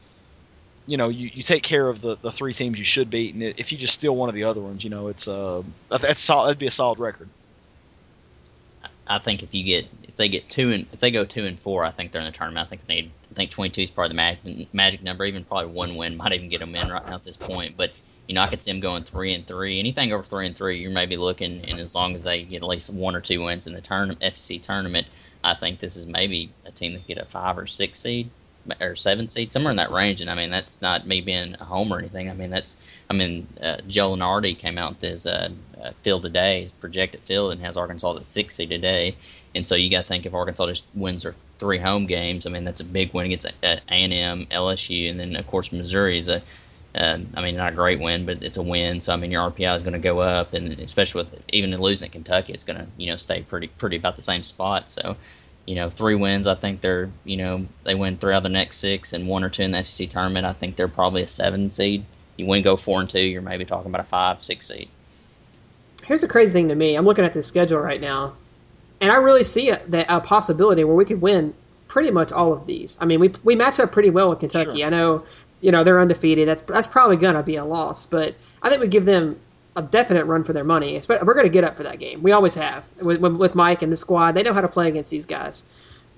[SPEAKER 1] you know you, you take care of the, the three teams you should beat, and if you just steal one of the other ones, you know it's uh that's solid, that'd be a solid record.
[SPEAKER 2] I think if you get if they get two and if they go two and four, I think they're in the tournament. I think they I think 22 is probably the magic magic number. Even probably one win might even get them in right now at this point. But you know I could see them going three and three. Anything over three and three, you may be looking, and as long as they get at least one or two wins in the tournament SEC tournament, I think this is maybe a team that get a five or six seed or seven seed, somewhere in that range. And I mean, that's not me being a home or anything. I mean, that's I mean, uh, Joe Lunardi came out with his uh, uh, field today, his projected field, and has Arkansas at six seed today. And so you got to think if Arkansas just wins their three home games, I mean, that's a big win against A and M, LSU, and then of course Missouri is a uh, I mean, not a great win, but it's a win. So I mean, your RPI is going to go up, and especially with even losing Kentucky, it's going to you know stay pretty pretty about the same spot. So you know, three wins. I think they're, you know, they win three out of the next six and one or two in the SEC tournament. I think they're probably a seven seed. You win, go four and two, you're maybe talking about a five, six seed.
[SPEAKER 3] Here's the crazy thing to me. I'm looking at the schedule right now, and I really see a, a possibility where we could win pretty much all of these. I mean, we we match up pretty well with Kentucky. Sure. I know, you know, they're undefeated. That's that's probably gonna be a loss, but I think we give them a definite run for their money. We're going to get up for that game. We always have with, with Mike and the squad. They know how to play against these guys.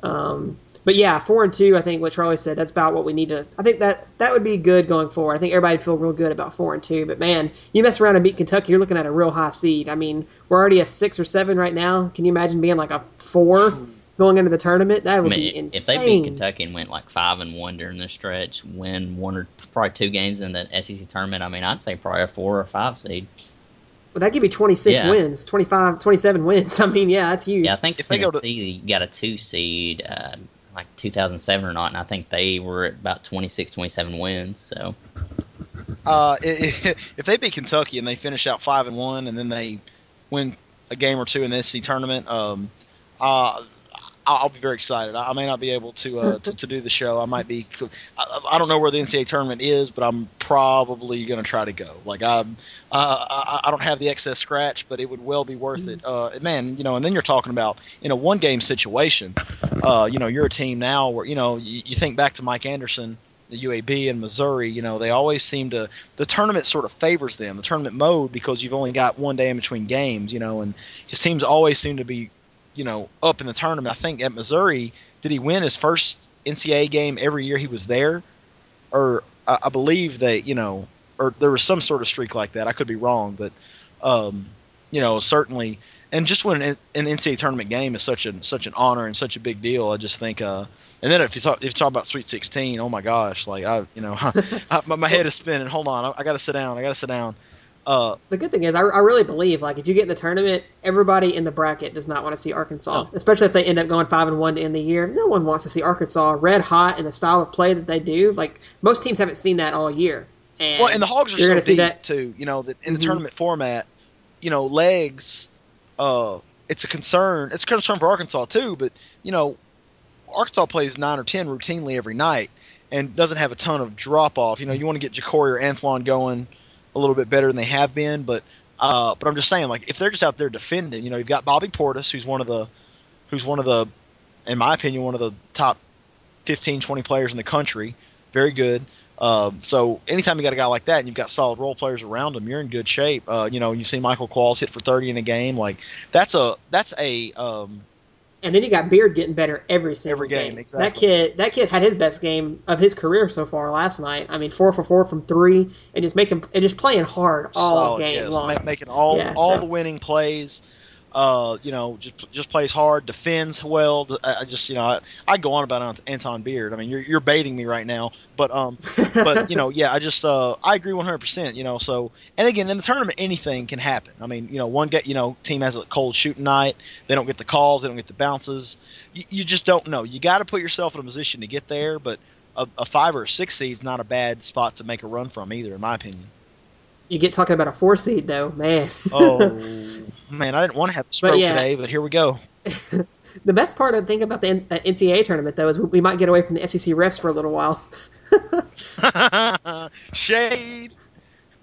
[SPEAKER 3] Um, but yeah, four and two. I think what Charlie said. That's about what we need to. I think that that would be good going forward. I think everybody would feel real good about four and two. But man, you mess around and beat Kentucky, you're looking at a real high seed. I mean, we're already a six or seven right now. Can you imagine being like a four? going into the tournament. That would I mean, be insane.
[SPEAKER 2] If they beat Kentucky and went like five and one during the stretch, win one or probably two games in the SEC tournament, I mean, I'd say probably a four or five seed.
[SPEAKER 3] Well, that give you 26 yeah. wins, 25, 27 wins. (laughs) I mean, yeah, that's huge.
[SPEAKER 2] Yeah, I think if they go to got a two seed, uh, like 2007 or not, and I think they were at about 26, 27 wins. So,
[SPEAKER 1] uh, if, (laughs) if they beat Kentucky and they finish out five and one, and then they win a game or two in the SEC tournament, um, uh, I'll, I'll be very excited. I, may not be able to, uh, to to do the show. I might be. I, I don't know where the NCAA tournament is, but I'm probably going to try to go. Like I'm, uh, I, I don't have the excess scratch, but it would well be worth it. Uh, man, you know, and then you're talking about in a one game situation. Uh, you know, you're a team now where you know you, you think back to Mike Anderson the UAB and Missouri, you know, they always seem to the tournament sort of favors them, the tournament mode because you've only got one day in between games, you know, and his teams always seem to be, you know, up in the tournament. I think at Missouri, did he win his first NCAA game every year he was there, or I, I believe that you know, or there was some sort of streak like that. I could be wrong, but um, you know, certainly and just when an, an NCAA tournament game is such a such an honor and such a big deal, I just think. Uh, and then if you talk if you talk about Sweet 16, oh my gosh, like I you know (laughs) I, my, my head is spinning. Hold on, I, I got to sit down. I got to sit down. Uh,
[SPEAKER 3] the good thing is, I, I really believe like if you get in the tournament, everybody in the bracket does not want to see Arkansas, especially if they end up going five and one to end the year. No one wants to see Arkansas red hot in the style of play that they do. Like most teams haven't seen that all year. And
[SPEAKER 1] well, and the Hogs are so deep
[SPEAKER 3] that-
[SPEAKER 1] too. You know, that in the
[SPEAKER 3] Mhm.
[SPEAKER 1] tournament format, you know, legs. Uh, it's a concern. It's a concern for Arkansas too. But you know, Arkansas plays nine or ten routinely every night and doesn't have a ton of drop off. You know, you want to get Jacorey or Anthlon going a little bit better than they have been, but uh, but I'm just saying, like if they're just out there defending, you know, you've got Bobby Portis, who's one of the who's one of the, in my opinion, one of the top 15, 20 players in the country. Very good. Um, so anytime you got a guy like that and you've got solid role players around him, you're in good shape. Uh, you know, you've seen Michael Qualls hit for 30 in a game. Like that's a that's a um,
[SPEAKER 3] And then you got Beard getting better every single
[SPEAKER 1] Every game,
[SPEAKER 3] That
[SPEAKER 1] exactly.
[SPEAKER 3] kid, that kid had his best game of his career so far last night. I mean, four for four from three, and just making and just playing hard all
[SPEAKER 1] solid,
[SPEAKER 3] game
[SPEAKER 1] yes,
[SPEAKER 3] long.
[SPEAKER 1] making all
[SPEAKER 3] Yeah,
[SPEAKER 1] all
[SPEAKER 3] so-
[SPEAKER 1] the winning plays. Uh, you know, just just plays hard, defends well. I, I just you know I, I go on about Anton Beard. I mean, you're you're baiting me right now, but um, (laughs) but you know, yeah, I just uh, I agree 100. percent You know, so and again in the tournament anything can happen. I mean, you know, one get you know team has a cold shooting night, they don't get the calls, they don't get the bounces. You, you just don't know. You got to put yourself in a position to get there, but a, a five or a six is not a bad spot to make a run from either, in my opinion.
[SPEAKER 3] You get talking about a four seed though, man.
[SPEAKER 1] Oh (laughs) man, I didn't want to have a stroke
[SPEAKER 3] yeah.
[SPEAKER 1] today, but here we go. (laughs)
[SPEAKER 3] the best part of think about the uh, NCAA tournament though is we might get away from the SEC refs for a little while. (laughs)
[SPEAKER 1] shade.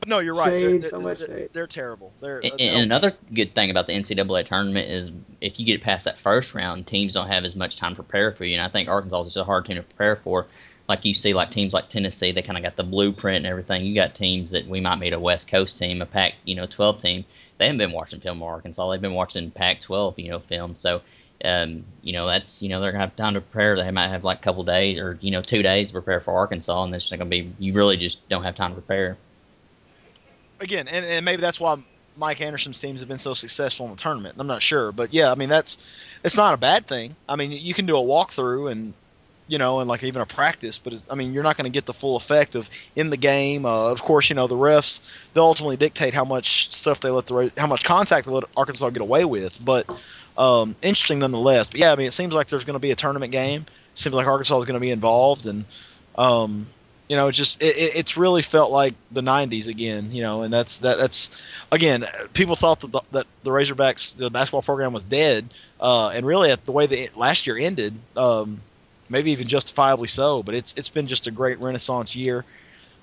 [SPEAKER 1] But no, you're right.
[SPEAKER 3] Shade,
[SPEAKER 1] they're, they're,
[SPEAKER 3] so much
[SPEAKER 1] they're,
[SPEAKER 3] shade.
[SPEAKER 1] they're terrible. They're,
[SPEAKER 2] And,
[SPEAKER 1] they
[SPEAKER 2] and another good thing about the NCAA tournament is if you get past that first round, teams don't have as much time to prepare for you. And I think Arkansas is just a hard team to prepare for. Like you see, like teams like Tennessee, they kind of got the blueprint and everything. You got teams that we might meet a West Coast team, a Pac, you know, 12 team. They haven't been watching film Arkansas. They've been watching Pac-12, you know, film. So, um, you know, that's you know they're gonna have time to prepare. They might have like a couple days or you know two days to prepare for Arkansas, and it's gonna be. You really just don't have time to prepare.
[SPEAKER 1] again, and, and maybe that's why Mike Anderson's teams have been so successful in the tournament. I'm not sure, but yeah, I mean that's it's not a bad thing. I mean you can do a walkthrough and you know and like even a practice, but I mean you're not going to get the full effect of in the game. Uh, of course, you know the refs they'll ultimately dictate how much stuff they let the how much contact they let Arkansas get away with, but um, interesting nonetheless. But yeah, I mean it seems like there's going to be a tournament game. seems like Arkansas is going to be involved and. Um, you know, it's just it, it, it's really felt like the '90s again. You know, and that's that that's again, people thought that the, that the Razorbacks the basketball program was dead, uh, and really at the way that last year ended, um, maybe even justifiably so. But it's it's been just a great Renaissance year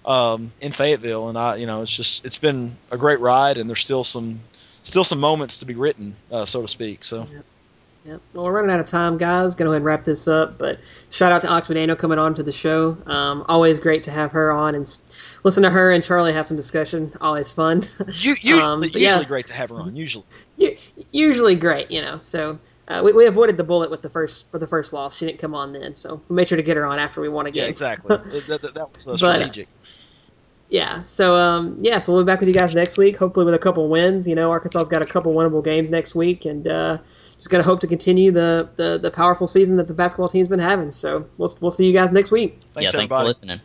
[SPEAKER 1] um, in Fayetteville, and I you know it's just it's been a great ride, and there's still some still some moments to be written, uh, so to speak. So
[SPEAKER 3] Yep. Well, we're running out of time, guys. Gonna go ahead and wrap this up. But shout out to McDaniel coming on to the show. Um, always great to have her on and s- listen to her and Charlie have some discussion. Always fun.
[SPEAKER 1] you, usually, (laughs)
[SPEAKER 3] Um,
[SPEAKER 1] usually
[SPEAKER 3] yeah.
[SPEAKER 1] great to have her on. Usually, (laughs)
[SPEAKER 3] Usually great, you know. So uh, we, we avoided the bullet with the first for the first loss. She didn't come on then, so we made sure to get her on after we won a game.
[SPEAKER 1] yeah, exactly. (laughs) that, that, that was uh,
[SPEAKER 3] But,
[SPEAKER 1] strategic.
[SPEAKER 3] Yeah. So um, yeah. So we'll be back with you guys next week, hopefully with a couple wins. You know, Arkansas's got a couple winnable games next week, and uh, just gonna hope to continue the, the the powerful season that the basketball team's been having. So we'll we'll see you guys next week.
[SPEAKER 1] Thanks
[SPEAKER 2] yeah, thanks for listening.